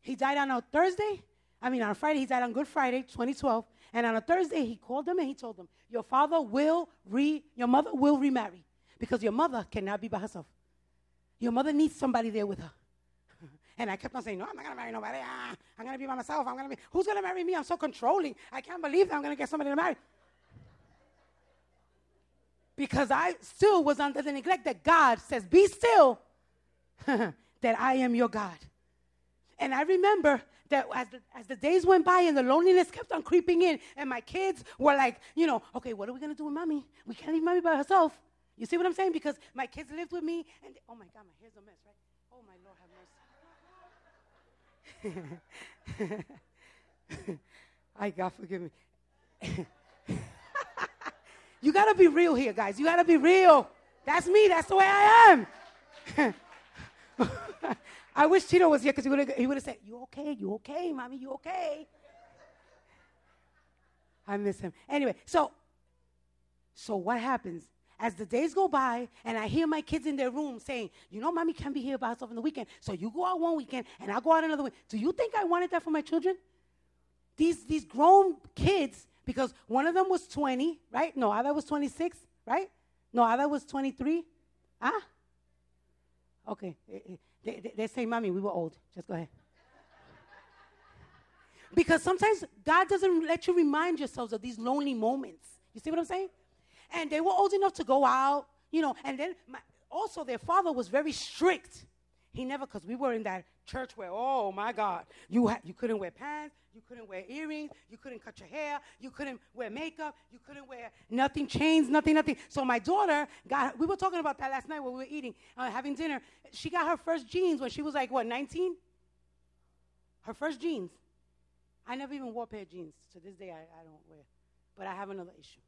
He died on a Thursday. I mean, on Friday, he died on Good Friday, 2012. And on a Thursday, he called them and he told them, Your father will re, your mother will remarry because your mother cannot be by herself. Your mother needs somebody there with her. And I kept on saying, No, I'm not going to marry nobody. Ah, I'm going to be by myself. I'm going to be, who's going to marry me? I'm so controlling. I can't believe that I'm going to get somebody to marry. Because I still was under the neglect that God says, Be still, that I am your God. And I remember that as the, as the days went by and the loneliness kept on creeping in, and my kids were like, you know, okay, what are we going to do with mommy? We can't leave mommy by herself. You see what I'm saying? Because my kids lived with me, and they, oh my God, my hair's a mess, right? Oh my Lord, have mercy. I God forgive me. You got to be real here, guys. You got to be real. That's me. That's the way I am. I wish Tito was here because he would have he would have said, "You okay? You okay, mommy? You okay?" I miss him. Anyway, so so what happens as the days go by and I hear my kids in their room saying, "You know, mommy can't be here by herself on the weekend, so you go out one weekend and I go out another weekend." Do you think I wanted that for my children? These these grown kids, because one of them was 20, right? No, other was 26, right? No, other was 23. Huh? Okay. Eh, eh. They, they, they say, Mommy, we were old. Just go ahead. because sometimes God doesn't let you remind yourselves of these lonely moments. You see what I'm saying? And they were old enough to go out, you know, and then my, also their father was very strict. He never, because we were in that church where, oh my God, you, ha- you couldn't wear pants, you couldn't wear earrings, you couldn't cut your hair, you couldn't wear makeup, you couldn't wear nothing, chains, nothing, nothing. So my daughter got, we were talking about that last night when we were eating, uh, having dinner. She got her first jeans when she was like, what, 19? Her first jeans. I never even wore a pair of jeans. To this day, I, I don't wear. But I have another issue.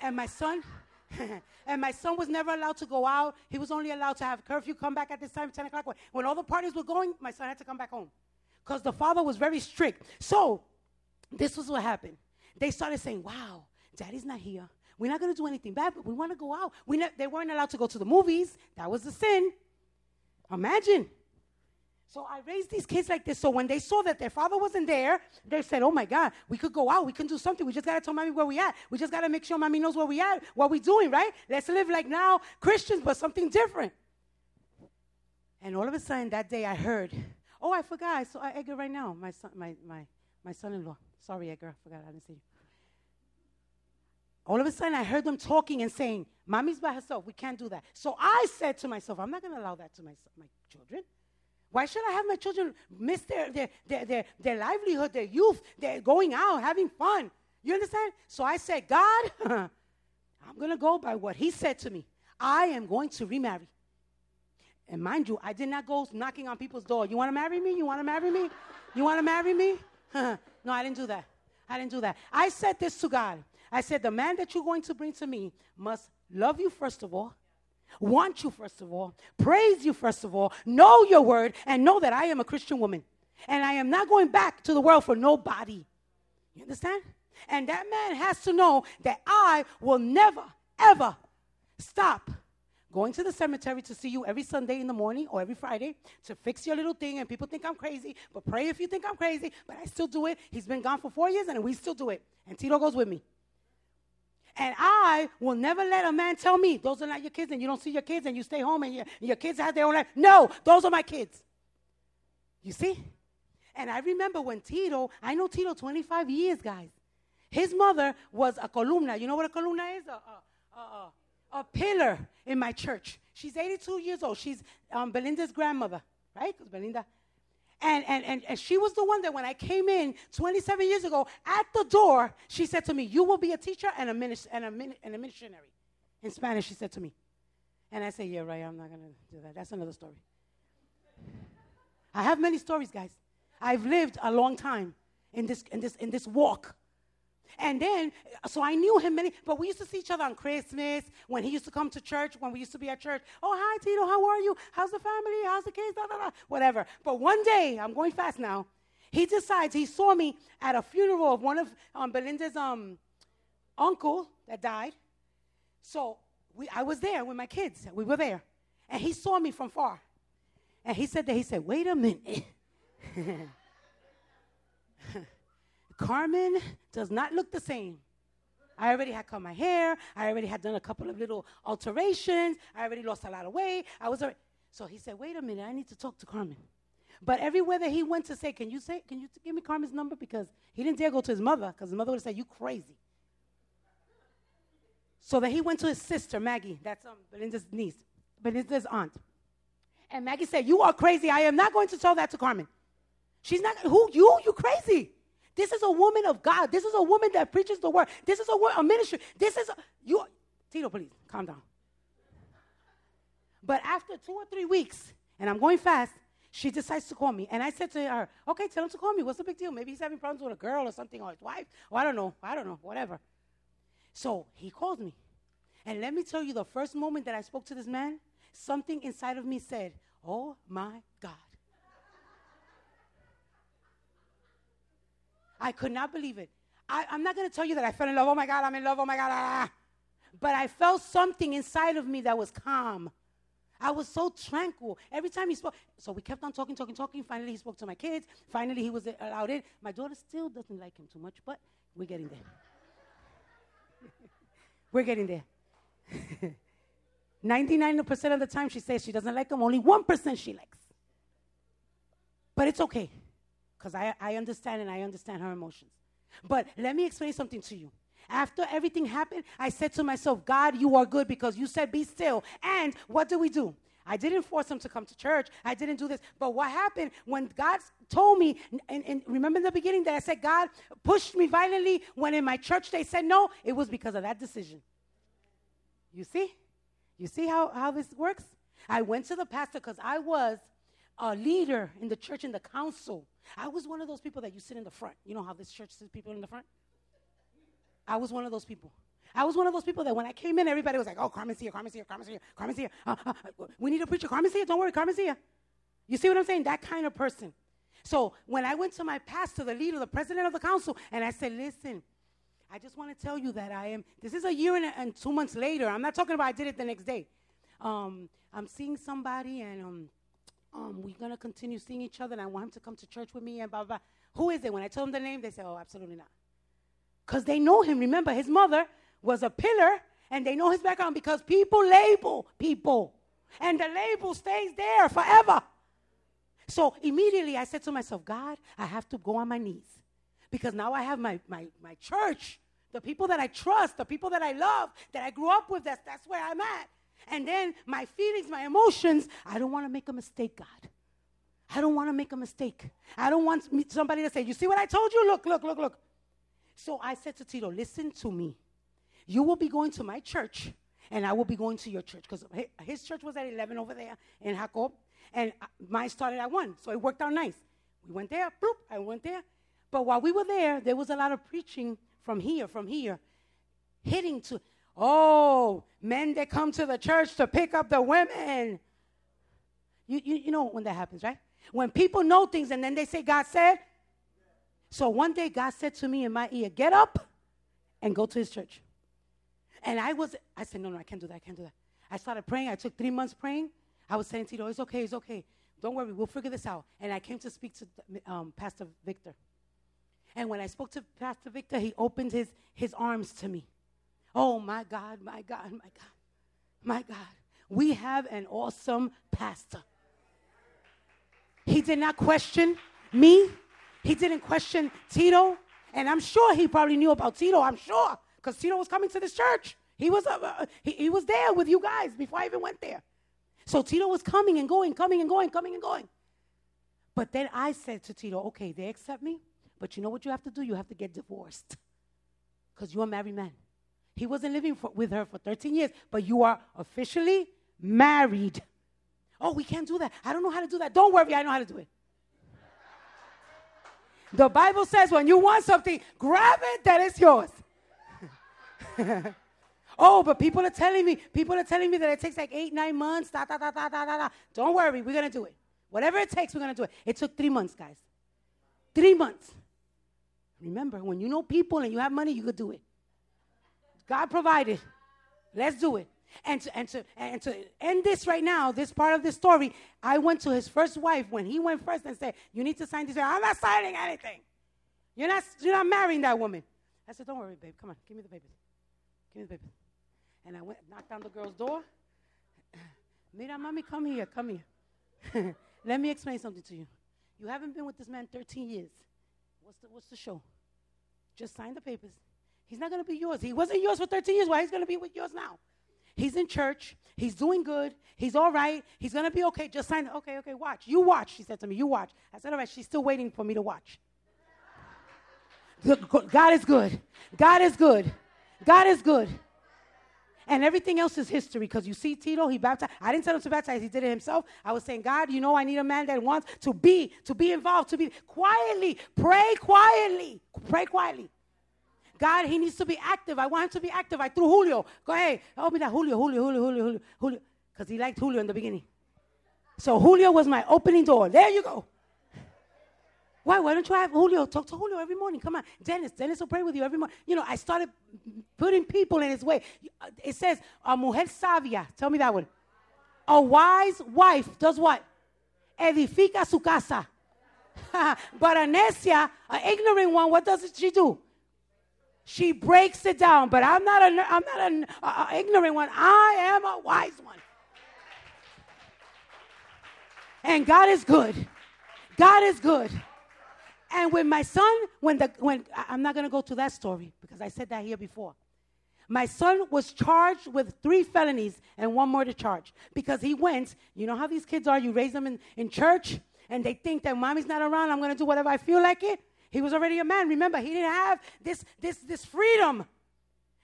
And my son, and my son was never allowed to go out. He was only allowed to have curfew, come back at this time, 10 o'clock. When all the parties were going, my son had to come back home because the father was very strict. So, this was what happened. They started saying, Wow, daddy's not here. We're not going to do anything bad, but we want to go out. We ne- they weren't allowed to go to the movies. That was the sin. Imagine. So I raised these kids like this. So when they saw that their father wasn't there, they said, Oh my God, we could go out. We can do something. We just got to tell mommy where we at. We just got to make sure mommy knows where we at, what we doing, right? Let's live like now Christians, but something different. And all of a sudden that day I heard, Oh, I forgot. I saw uh, Edgar right now, my, son, my, my, my son in law. Sorry, Edgar. I forgot. I didn't see you. All of a sudden, I heard them talking and saying, Mommy's by herself. We can't do that. So I said to myself, I'm not going to allow that to my, my children. Why should I have my children miss their, their, their, their, their livelihood, their youth, their going out, having fun? You understand? So I said, God, I'm going to go by what He said to me. I am going to remarry. And mind you, I did not go knocking on people's door. You want to marry me? You want to marry me? You want to marry me? no, I didn't do that. I didn't do that. I said this to God. I said, the man that you're going to bring to me must love you first of all, want you first of all, praise you first of all, know your word, and know that I am a Christian woman. And I am not going back to the world for nobody. You understand? And that man has to know that I will never, ever stop going to the cemetery to see you every Sunday in the morning or every Friday to fix your little thing. And people think I'm crazy, but pray if you think I'm crazy. But I still do it. He's been gone for four years and we still do it. And Tito goes with me. And I will never let a man tell me, those are not your kids, and you don't see your kids, and you stay home, and your, your kids have their own life. No, those are my kids. You see? And I remember when Tito, I know Tito 25 years, guys. His mother was a columna. You know what a columna is? A, a, a, a pillar in my church. She's 82 years old. She's um, Belinda's grandmother, right? Because Belinda and, and, and, and she was the one that when I came in 27 years ago, at the door, she said to me, You will be a teacher and a, minis- and a, min- and a missionary. In Spanish, she said to me. And I said, Yeah, right, I'm not going to do that. That's another story. I have many stories, guys. I've lived a long time in this, in this, in this walk. And then, so I knew him many, but we used to see each other on Christmas when he used to come to church, when we used to be at church. Oh, hi, Tito, how are you? How's the family? How's the kids? Da, da, da, whatever. But one day, I'm going fast now, he decides, he saw me at a funeral of one of um, Belinda's um, uncle that died. So we, I was there with my kids. We were there. And he saw me from far. And he said that, he said, wait a minute. Carmen does not look the same. I already had cut my hair. I already had done a couple of little alterations. I already lost a lot of weight. I was already, so he said, "Wait a minute, I need to talk to Carmen." But everywhere that he went to say, "Can you say? Can you give me Carmen's number?" Because he didn't dare go to his mother, because his mother would have said, "You crazy." So then he went to his sister Maggie. That's um, Belinda's niece, Belinda's aunt. And Maggie said, "You are crazy. I am not going to tell that to Carmen. She's not. Who you? You crazy?" This is a woman of God. This is a woman that preaches the word. This is a, a ministry. This is a, you. Tito, please calm down. But after two or three weeks, and I'm going fast, she decides to call me. And I said to her, okay, tell him to call me. What's the big deal? Maybe he's having problems with a girl or something, or his wife, or I don't know. I don't know, whatever. So he called me. And let me tell you, the first moment that I spoke to this man, something inside of me said, Oh my God. I could not believe it. I, am not going to tell you that I fell in love. Oh my God, I'm in love. Oh my God. Ah. But I felt something inside of me that was calm. I was so tranquil. Every time he spoke, so we kept on talking, talking, talking. Finally, he spoke to my kids. Finally, he was allowed in. My daughter still doesn't like him too much, but we're getting there. we're getting there. 99% of the time, she says she doesn't like him. Only 1% she likes. But it's okay, because I, I understand and I understand her emotions. But let me explain something to you. After everything happened, I said to myself, God, you are good because you said be still. And what did we do? I didn't force him to come to church. I didn't do this. But what happened when God told me, and, and, remember in the beginning that I said God pushed me violently when in my church they said no? It was because of that decision. You see? You see how, how this works? I went to the pastor because I was a leader in the church, in the council. I was one of those people that you sit in the front. You know how this church sits people in the front? I was one of those people. I was one of those people that when I came in, everybody was like, oh, Carmen's here, Carmen's here, Carmen's here, Carmen's here. Uh, uh, we need a preacher. Carmen's here. Don't worry, Carmen's here. You see what I'm saying? That kind of person. So when I went to my pastor, the leader, the president of the council, and I said, listen, I just want to tell you that I am, this is a year and, and, two months later. I'm not talking about I did it the next day. Um, I'm seeing somebody and um, um, we're going to continue seeing each other and I want him to come to church with me and blah, blah, blah. Who is it? When I told them the name, they said, oh, absolutely not because they know him. Remember, his mother was a pillar, and they know his background because people label people, and the label stays there forever. So immediately I said to myself, God, I have to go on my knees because now I have my, my, my church, the people that I trust, the people that I love, that I grew up with, that's, that's where I'm at. And then my feelings, my emotions, I don't want to make a mistake, God. I don't want to make a mistake. I don't want somebody to say, You see what I told you? Look, look, look, look. So I said to Tito, listen to me. You will be going to my church, and I will be going to your church. Because his church was at 11 over there in Jacob, and uh, mine started at 1. So it worked out nice. We went there, bloop, I went there. But while we were there, there was a lot of preaching from here, from here, hitting to, oh, men that come to the church to pick up the women. You, you, you know when that happens, right? When people know things and then they say, God said, so one day God said to me in my ear, Get up and go to his church. And I was, I said, No, no, I can't do that. I can't do that. I started praying. I took three months praying. I was saying, to Tito, it's okay, it's okay. Don't worry, we'll figure this out. And I came to speak to um, Pastor Victor. And when I spoke to Pastor Victor, he opened his, his arms to me. Oh, my God, my God, my God, my God. We have an awesome pastor. He did not question me. He didn't question Tito. And I'm sure he probably knew about Tito. I'm sure. Because Tito was coming to this church. He was, uh, uh, he, he was there with you guys before I even went there. So Tito was coming and going, coming and going, coming and going. But then I said to Tito, okay, they accept me, but you know what you have to do? You have to get divorced because you're a married man. He wasn't living for, with her for 13 years, but you are officially married. Oh, we can't do that. I don't know how to do that. Don't worry, I know how to do it. The Bible says when you want something, grab it that is yours. oh, but people are telling me, people are telling me that it takes like eight, nine months. Da, da, da, da, da, da. Don't worry, we're gonna do it. Whatever it takes, we're gonna do it. It took three months, guys. Three months. Remember, when you know people and you have money, you could do it. God provided. Let's do it. And to, and, to, and to end this right now, this part of the story, I went to his first wife when he went first and said, You need to sign this. I'm not signing anything. You're not, you're not marrying that woman. I said, Don't worry, babe. Come on, give me the baby. Give me the baby. And I went, knocked on the girl's door. Mira, mommy, come here, come here. Let me explain something to you. You haven't been with this man 13 years. What's the, what's the show? Just sign the papers. He's not going to be yours. He wasn't yours for 13 years. Why he's going to be with yours now? He's in church. He's doing good. He's all right. He's going to be okay. Just sign. Okay, okay, watch. You watch, she said to me. You watch. I said, all right. She's still waiting for me to watch. God is good. God is good. God is good. And everything else is history because you see Tito, he baptized. I didn't tell him to baptize, he did it himself. I was saying, God, you know, I need a man that wants to be, to be involved, to be quietly, pray quietly, pray quietly. God, he needs to be active. I want him to be active. I threw Julio. Go ahead. Help me that Julio, Julio, Julio, Julio, Julio, Julio. Because he liked Julio in the beginning. So Julio was my opening door. There you go. Why? Why don't you have Julio? Talk to Julio every morning. Come on. Dennis. Dennis will pray with you every morning. You know, I started putting people in his way. It says, a mujer sabia. Tell me that one. A wise wife does what? Edifica su casa. but a necia, an ignorant one, what does she do? She breaks it down. But I'm not a, I'm not an ignorant one. I am a wise one. And God is good. God is good. And when my son, when the when I'm not gonna go to that story because I said that here before. My son was charged with three felonies and one murder charge because he went, you know how these kids are, you raise them in, in church and they think that mommy's not around, I'm gonna do whatever I feel like it. He was already a man. Remember, he didn't have this this this freedom.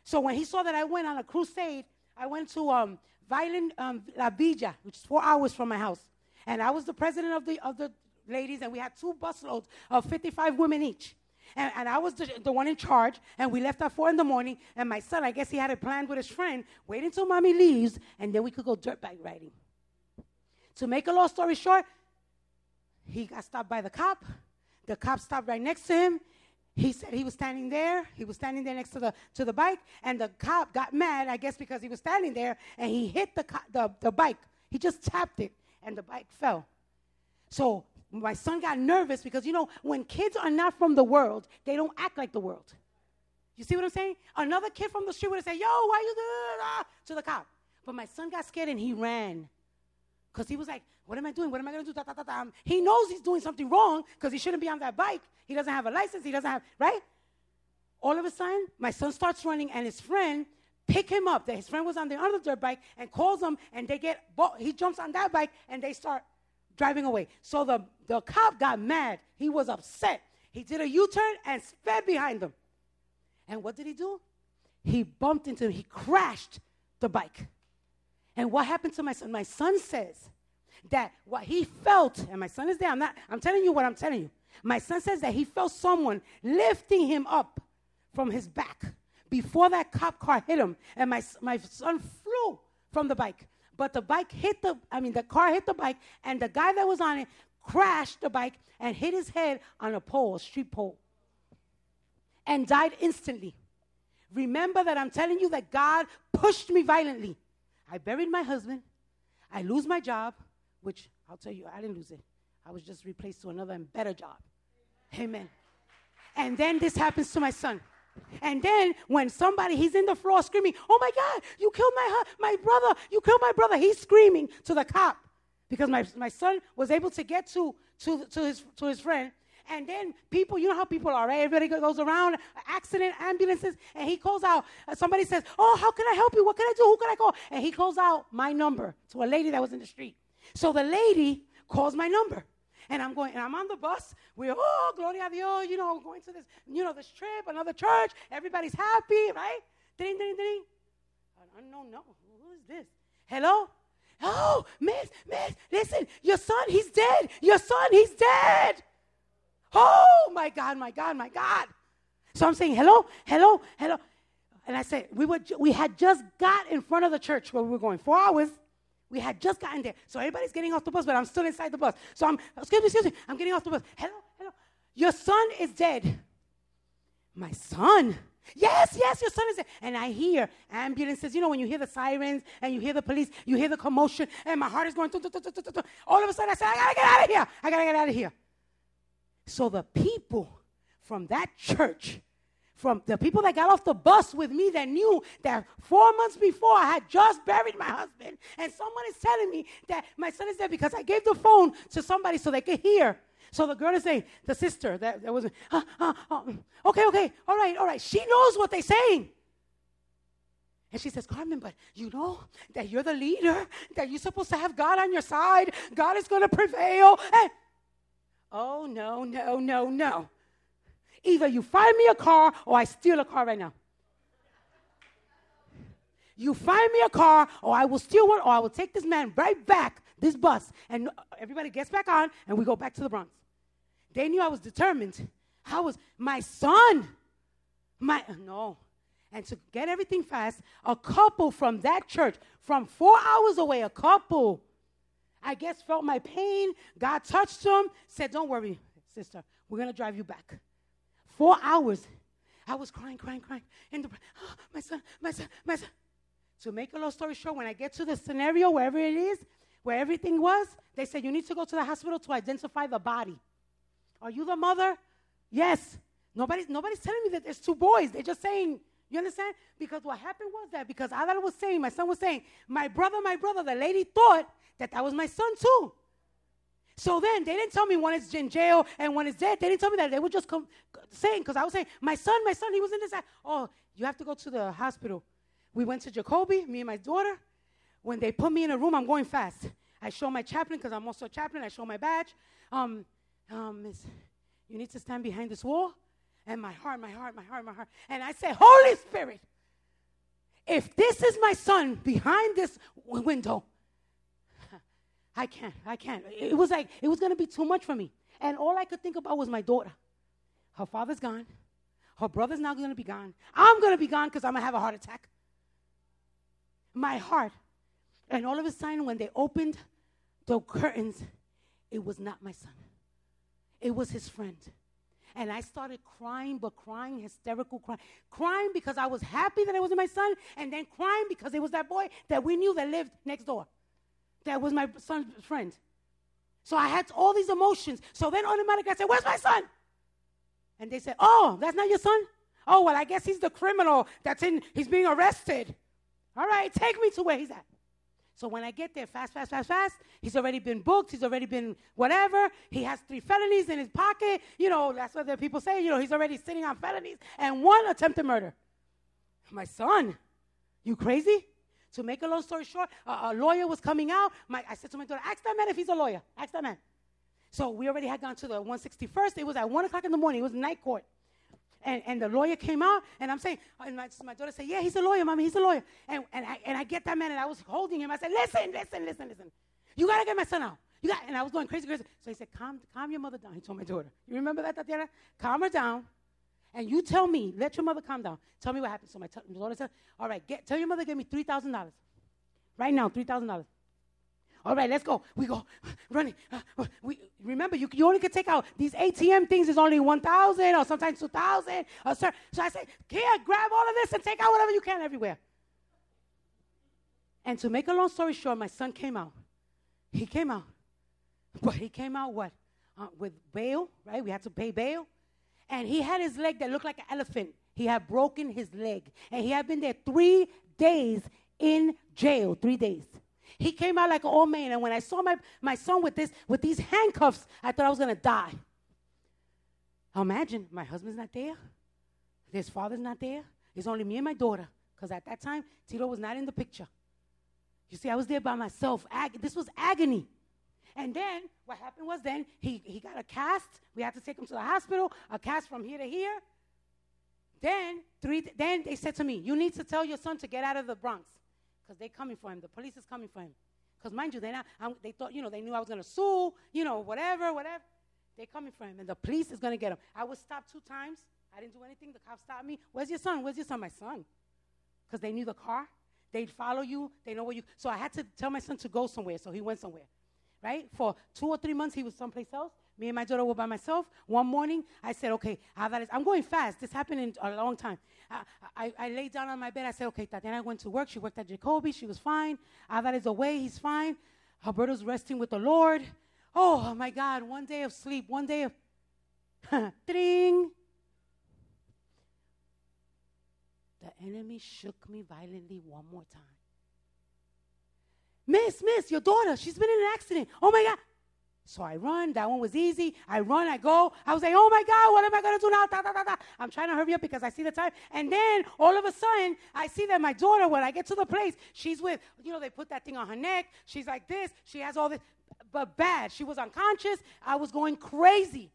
So when he saw that I went on a crusade, I went to um, Violent um, La Villa, which is four hours from my house. And I was the president of the, of the ladies, and we had two busloads of 55 women each. And, and, I was the, the, one in charge, and we left at four in the morning. And my son, I guess he had a plan with his friend, wait until mommy leaves, and then we could go dirt bike riding. To make a long story short, he got stopped by the cop. The cop stopped right next to him. He said he was standing there. He was standing there next to the to the bike, and the cop got mad, I guess, because he was standing there, and he hit the the, the bike. He just tapped it, and the bike fell. So my son got nervous because, you know, when kids are not from the world, they don't act like the world. You see what I'm saying? Another kid from the street would have said, Yo, why you do that? Ah, to the cop. But my son got scared and he ran. Because he was like, What am I doing? What am I going to do? Da, da, da, he knows he's doing something wrong because he shouldn't be on that bike. He doesn't have a license. He doesn't have, right? All of a sudden, my son starts running and his friend pick him up. That His friend was on the other dirt bike and calls him and they get, he jumps on that bike and they start driving away. So the, the cop got mad. He was upset. He did a U turn and sped behind them. And what did he do? He bumped into him. He crashed the bike. And what happened to my son? My son says that what he felt, and my son is there, I'm not, I'm telling you what I'm telling you. My son says that he felt someone lifting him up from his back before that cop car hit him. And my, my son flew from the bike. But the bike hit the, I mean, the car hit the bike, and the guy that was on it crashed the bike and hit his head on a pole, a street pole, and died instantly. Remember that I'm telling you that God pushed me violently. I buried my husband. I lose my job, which I'll tell you, I didn't lose it. I was just replaced to another and better job. Amen. And then this happens to my son. And then when somebody, he's in the floor screaming, Oh my God, you killed my, my brother, you killed my brother. He's screaming to the cop because my, my son was able to get to, to, to, his, to his friend. And then people, you know how people are, right? Everybody goes around, accident, ambulances, and he calls out. Uh, somebody says, Oh, how can I help you? What can I do? Who can I call? And he calls out my number to a lady that was in the street. So the lady calls my number. And I'm going, and I'm on the bus. We're, oh, gloria a Dios, you know, going to this, you know, this trip, another church. Everybody's happy, right? Ding, ding, ding. Unknown, no. Who is this? Hello? Oh, miss, miss, listen, your son, he's dead. Your son, he's dead. Oh, my God, my God, my God. So I'm saying, hello, hello, hello. And I said, we, were, we had just got in front of the church where we were going, four hours. We had just gotten there. So everybody's getting off the bus, but I'm still inside the bus. So I'm, excuse me, excuse me, I'm getting off the bus. Hello, hello. Your son is dead. My son? Yes, yes, your son is dead. And I hear ambulances. You know, when you hear the sirens and you hear the police, you hear the commotion, and my heart is going. All of a sudden, I said, I gotta get out of here. I gotta get out of here. So the people from that church from the people that got off the bus with me that knew that four months before I had just buried my husband. And someone is telling me that my son is dead because I gave the phone to somebody so they could hear. So the girl is saying, the sister that, that was, uh, uh, uh, okay, okay, all right, all right. She knows what they're saying. And she says, Carmen, but you know that you're the leader, that you're supposed to have God on your side. God is going to prevail. And, oh, no, no, no, no. Either you find me a car or I steal a car right now. You find me a car or I will steal one or I will take this man right back, this bus, and everybody gets back on and we go back to the Bronx. They knew I was determined. I was, my son, My no. And to get everything fast, a couple from that church, from four hours away, a couple, I guess felt my pain. God touched them, said, Don't worry, sister, we're gonna drive you back. Four hours. I was crying, crying, crying. And the, oh, my son, my son, my son. To make a long story short, when I get to the scenario, wherever it is, where everything was, they said, You need to go to the hospital to identify the body. Are you the mother? Yes. Nobody's, nobody's telling me that there's two boys. They're just saying, you understand? Because what happened was that because Adal was saying, my son was saying, my brother, my brother, the lady thought that that was my son too. So then they didn't tell me one is in jail and one is dead. They didn't tell me that. They were just com- saying, because I was saying, my son, my son, he was in this. Oh, you have to go to the hospital. We went to Jacobi, me and my daughter. When they put me in a room, I'm going fast. I show my chaplain, because I'm also a chaplain. I show my badge. Um, um, miss, you need to stand behind this wall. And my heart, my heart, my heart, my heart. And I say, Holy Spirit, if this is my son behind this window, I can't, I can't. It was like, it was going to be too much for me. And all I could think about was my daughter. Her father's gone. Her brother's now going to be gone. I'm going to be gone because I'm going to have a heart attack. My heart. And all of a sudden, when they opened the curtains, it was not my son, it was his friend. And I started crying, but crying, hysterical crying. Crying because I was happy that it wasn't my son, and then crying because it was that boy that we knew that lived next door that was my son's friend. So I had all these emotions. So then automatically I said, Where's my son? And they said, Oh, that's not your son? Oh, well, I guess he's the criminal that's in, he's being arrested. All right, take me to where he's at. So when I get there, fast, fast, fast, fast, he's already been booked. He's already been whatever. He has three felonies in his pocket. You know, that's what the people say. You know, he's already sitting on felonies and one attempted murder. My son, you crazy? To make a long story short, a, a lawyer was coming out. My, I said to my daughter, ask that man if he's a lawyer. Ask that man. So we already had gone to the 161st. It was at 1 o'clock in the morning. It was night court. And, and the lawyer came out, and I'm saying, and my, my daughter said, Yeah, he's a lawyer, mommy, he's a lawyer. And, and, I, and I get that man, and I was holding him. I said, Listen, listen, listen, listen. You got to get my son out. You got, and I was going crazy, crazy. So he said, calm, calm your mother down. He told my daughter. You remember that, Tatiana? Calm her down. And you tell me, let your mother calm down. Tell me what happened. So my, t- my daughter said, All right, get, tell your mother give me $3,000. Right now, $3,000. All right, let's go. We go running. Uh, we, remember, you, you only can take out these ATM things is only 1,000 or sometimes 2,000. Or so, so I say, here, grab all of this and take out whatever you can everywhere. And to make a long story short, my son came out. He came out. But he came out what? Uh, with bail, right? We had to pay bail. And he had his leg that looked like an elephant. He had broken his leg. And he had been there three days in jail, three days. He came out like an old man, and when I saw my, my son with this with these handcuffs, I thought I was gonna die. Imagine my husband's not there, his father's not there. It's only me and my daughter, because at that time Tito was not in the picture. You see, I was there by myself. Ag- this was agony. And then what happened was then he, he got a cast. We had to take him to the hospital, a cast from here to here. Then three then they said to me, You need to tell your son to get out of the Bronx because they're coming for him. The police is coming for him. Because mind you, they not, they thought, you know, they knew I was to sue, you know, whatever, whatever. They're coming for him, and the police is to get him. I was stopped two times. I didn't do anything. The cops stopped me. Where's your son? Where's your son? My son. Because they knew the car. They'd follow you. They know where you. So I had to tell my son to go somewhere. So he went somewhere, right? For two or three months, he was someplace else. Me and my daughter were by myself. One morning, I said, okay, I'm going fast. This happened in a long time. I, I, I laid down on my bed. I said, okay, Tatiana went to work. She worked at Jacobi. She was fine. Adal is away. He's fine. Alberto's resting with the Lord. Oh, my God. One day of sleep. One day of. Ding. The enemy shook me violently one more time. Miss, miss, your daughter, she's been in an accident. Oh my God. So I run. That one was easy. I run. I go. I was like, oh my God, what am I going to do now? Da, da, da, da. I'm trying to hurry up because I see the time. And then all of a sudden, I see that my daughter, when I get to the place, she's with, you know, they put that thing on her neck. She's like this. She has all this, but bad. She was unconscious. I was going crazy.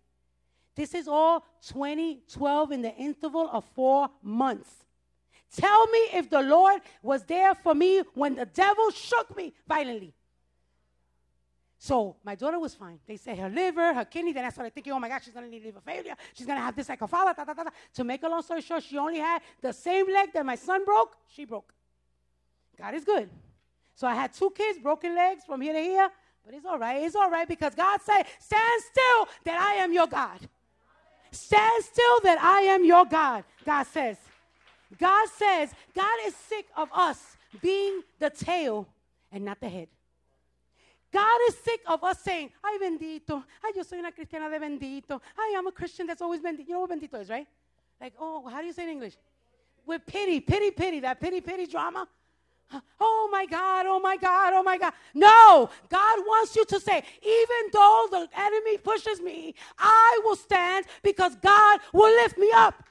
This is all 2012 in the interval of four months. Tell me if the Lord was there for me when the devil shook me violently. So my daughter was fine. They said her liver, her kidney. Then I started thinking, oh my God, she's gonna need liver failure. She's gonna have this like a father. Da, da, da. To make a long story short, she only had the same leg that my son broke. She broke. God is good. So I had two kids, broken legs from here to here. But it's all right. It's all right because God said, stand still that I am your God. Stand still that I am your God. God says. God says, God is sick of us being the tail and not the head. God is sick of us saying, ay bendito, ay yo soy una cristiana de bendito, ay I'm a Christian that's always bendito. You know what bendito is, right? Like, oh, how do you say in English? With pity, pity, pity, that pity, pity drama. Oh my God, oh my God, oh my God. No, God wants you to say, even though the enemy pushes me, I will stand because God will lift me up.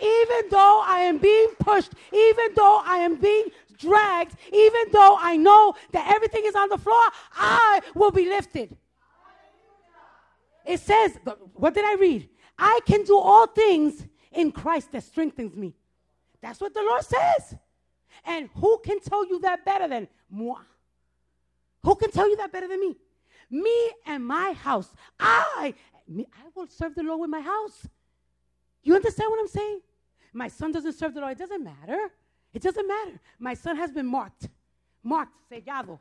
Even though I am being pushed, even though I am being dragged, even though I know that everything is on the floor, I will be lifted. It says, what did I read? I can do all things in Christ that strengthens me. That's what the Lord says. And who can tell you that better than moi? Who can tell you that better than me? Me and my house. I, me, I will serve the Lord with my house. You understand what I'm saying? My son doesn't serve the Lord. It doesn't matter. It doesn't matter. My son has been marked. Marked, sellado.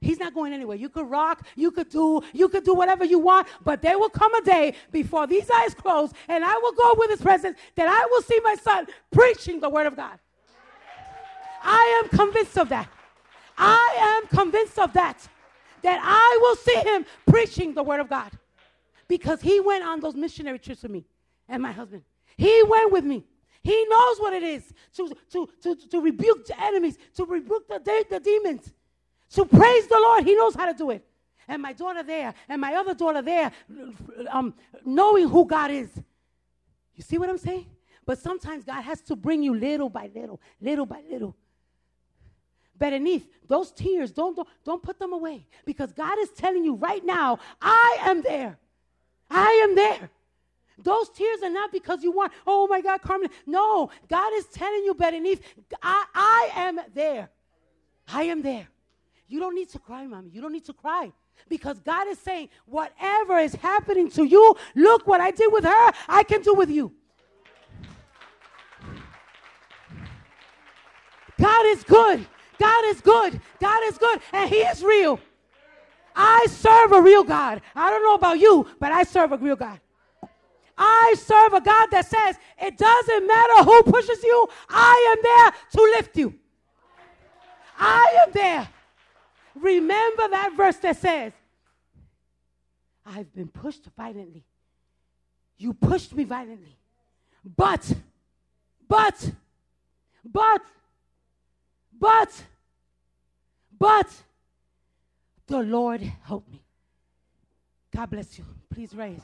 He's not going anywhere. You could rock, you could do, you could do whatever you want, but there will come a day before these eyes close and I will go with his presence that I will see my son preaching the word of God. I am convinced of that. I am convinced of that. That I will see him preaching the word of God. Because he went on those missionary trips with me and my husband. He went with me. He knows what it is to, to, to, to rebuke the enemies, to rebuke the, de- the demons, to praise the Lord. He knows how to do it. And my daughter there, and my other daughter there, um, knowing who God is. You see what I'm saying? But sometimes God has to bring you little by little, little by little. Berenice, those tears, don't, don't, don't put them away. Because God is telling you right now, I am there. I am there. Those tears are not because you want, oh my God, Carmen. No, God is telling you, Berenice, I, I am there. I am there. You don't need to cry, mommy. You don't need to cry. Because God is saying, whatever is happening to you, look what I did with her, I can do with you. God is good. God is good. God is good. And He is real. I serve a real God. I don't know about you, but I serve a real God. I serve a God that says, it doesn't matter who pushes you, I am there to lift you. I am there. Remember that verse that says, I've been pushed violently. You pushed me violently. But, but, but, but, but, the Lord helped me. God bless you. Please raise.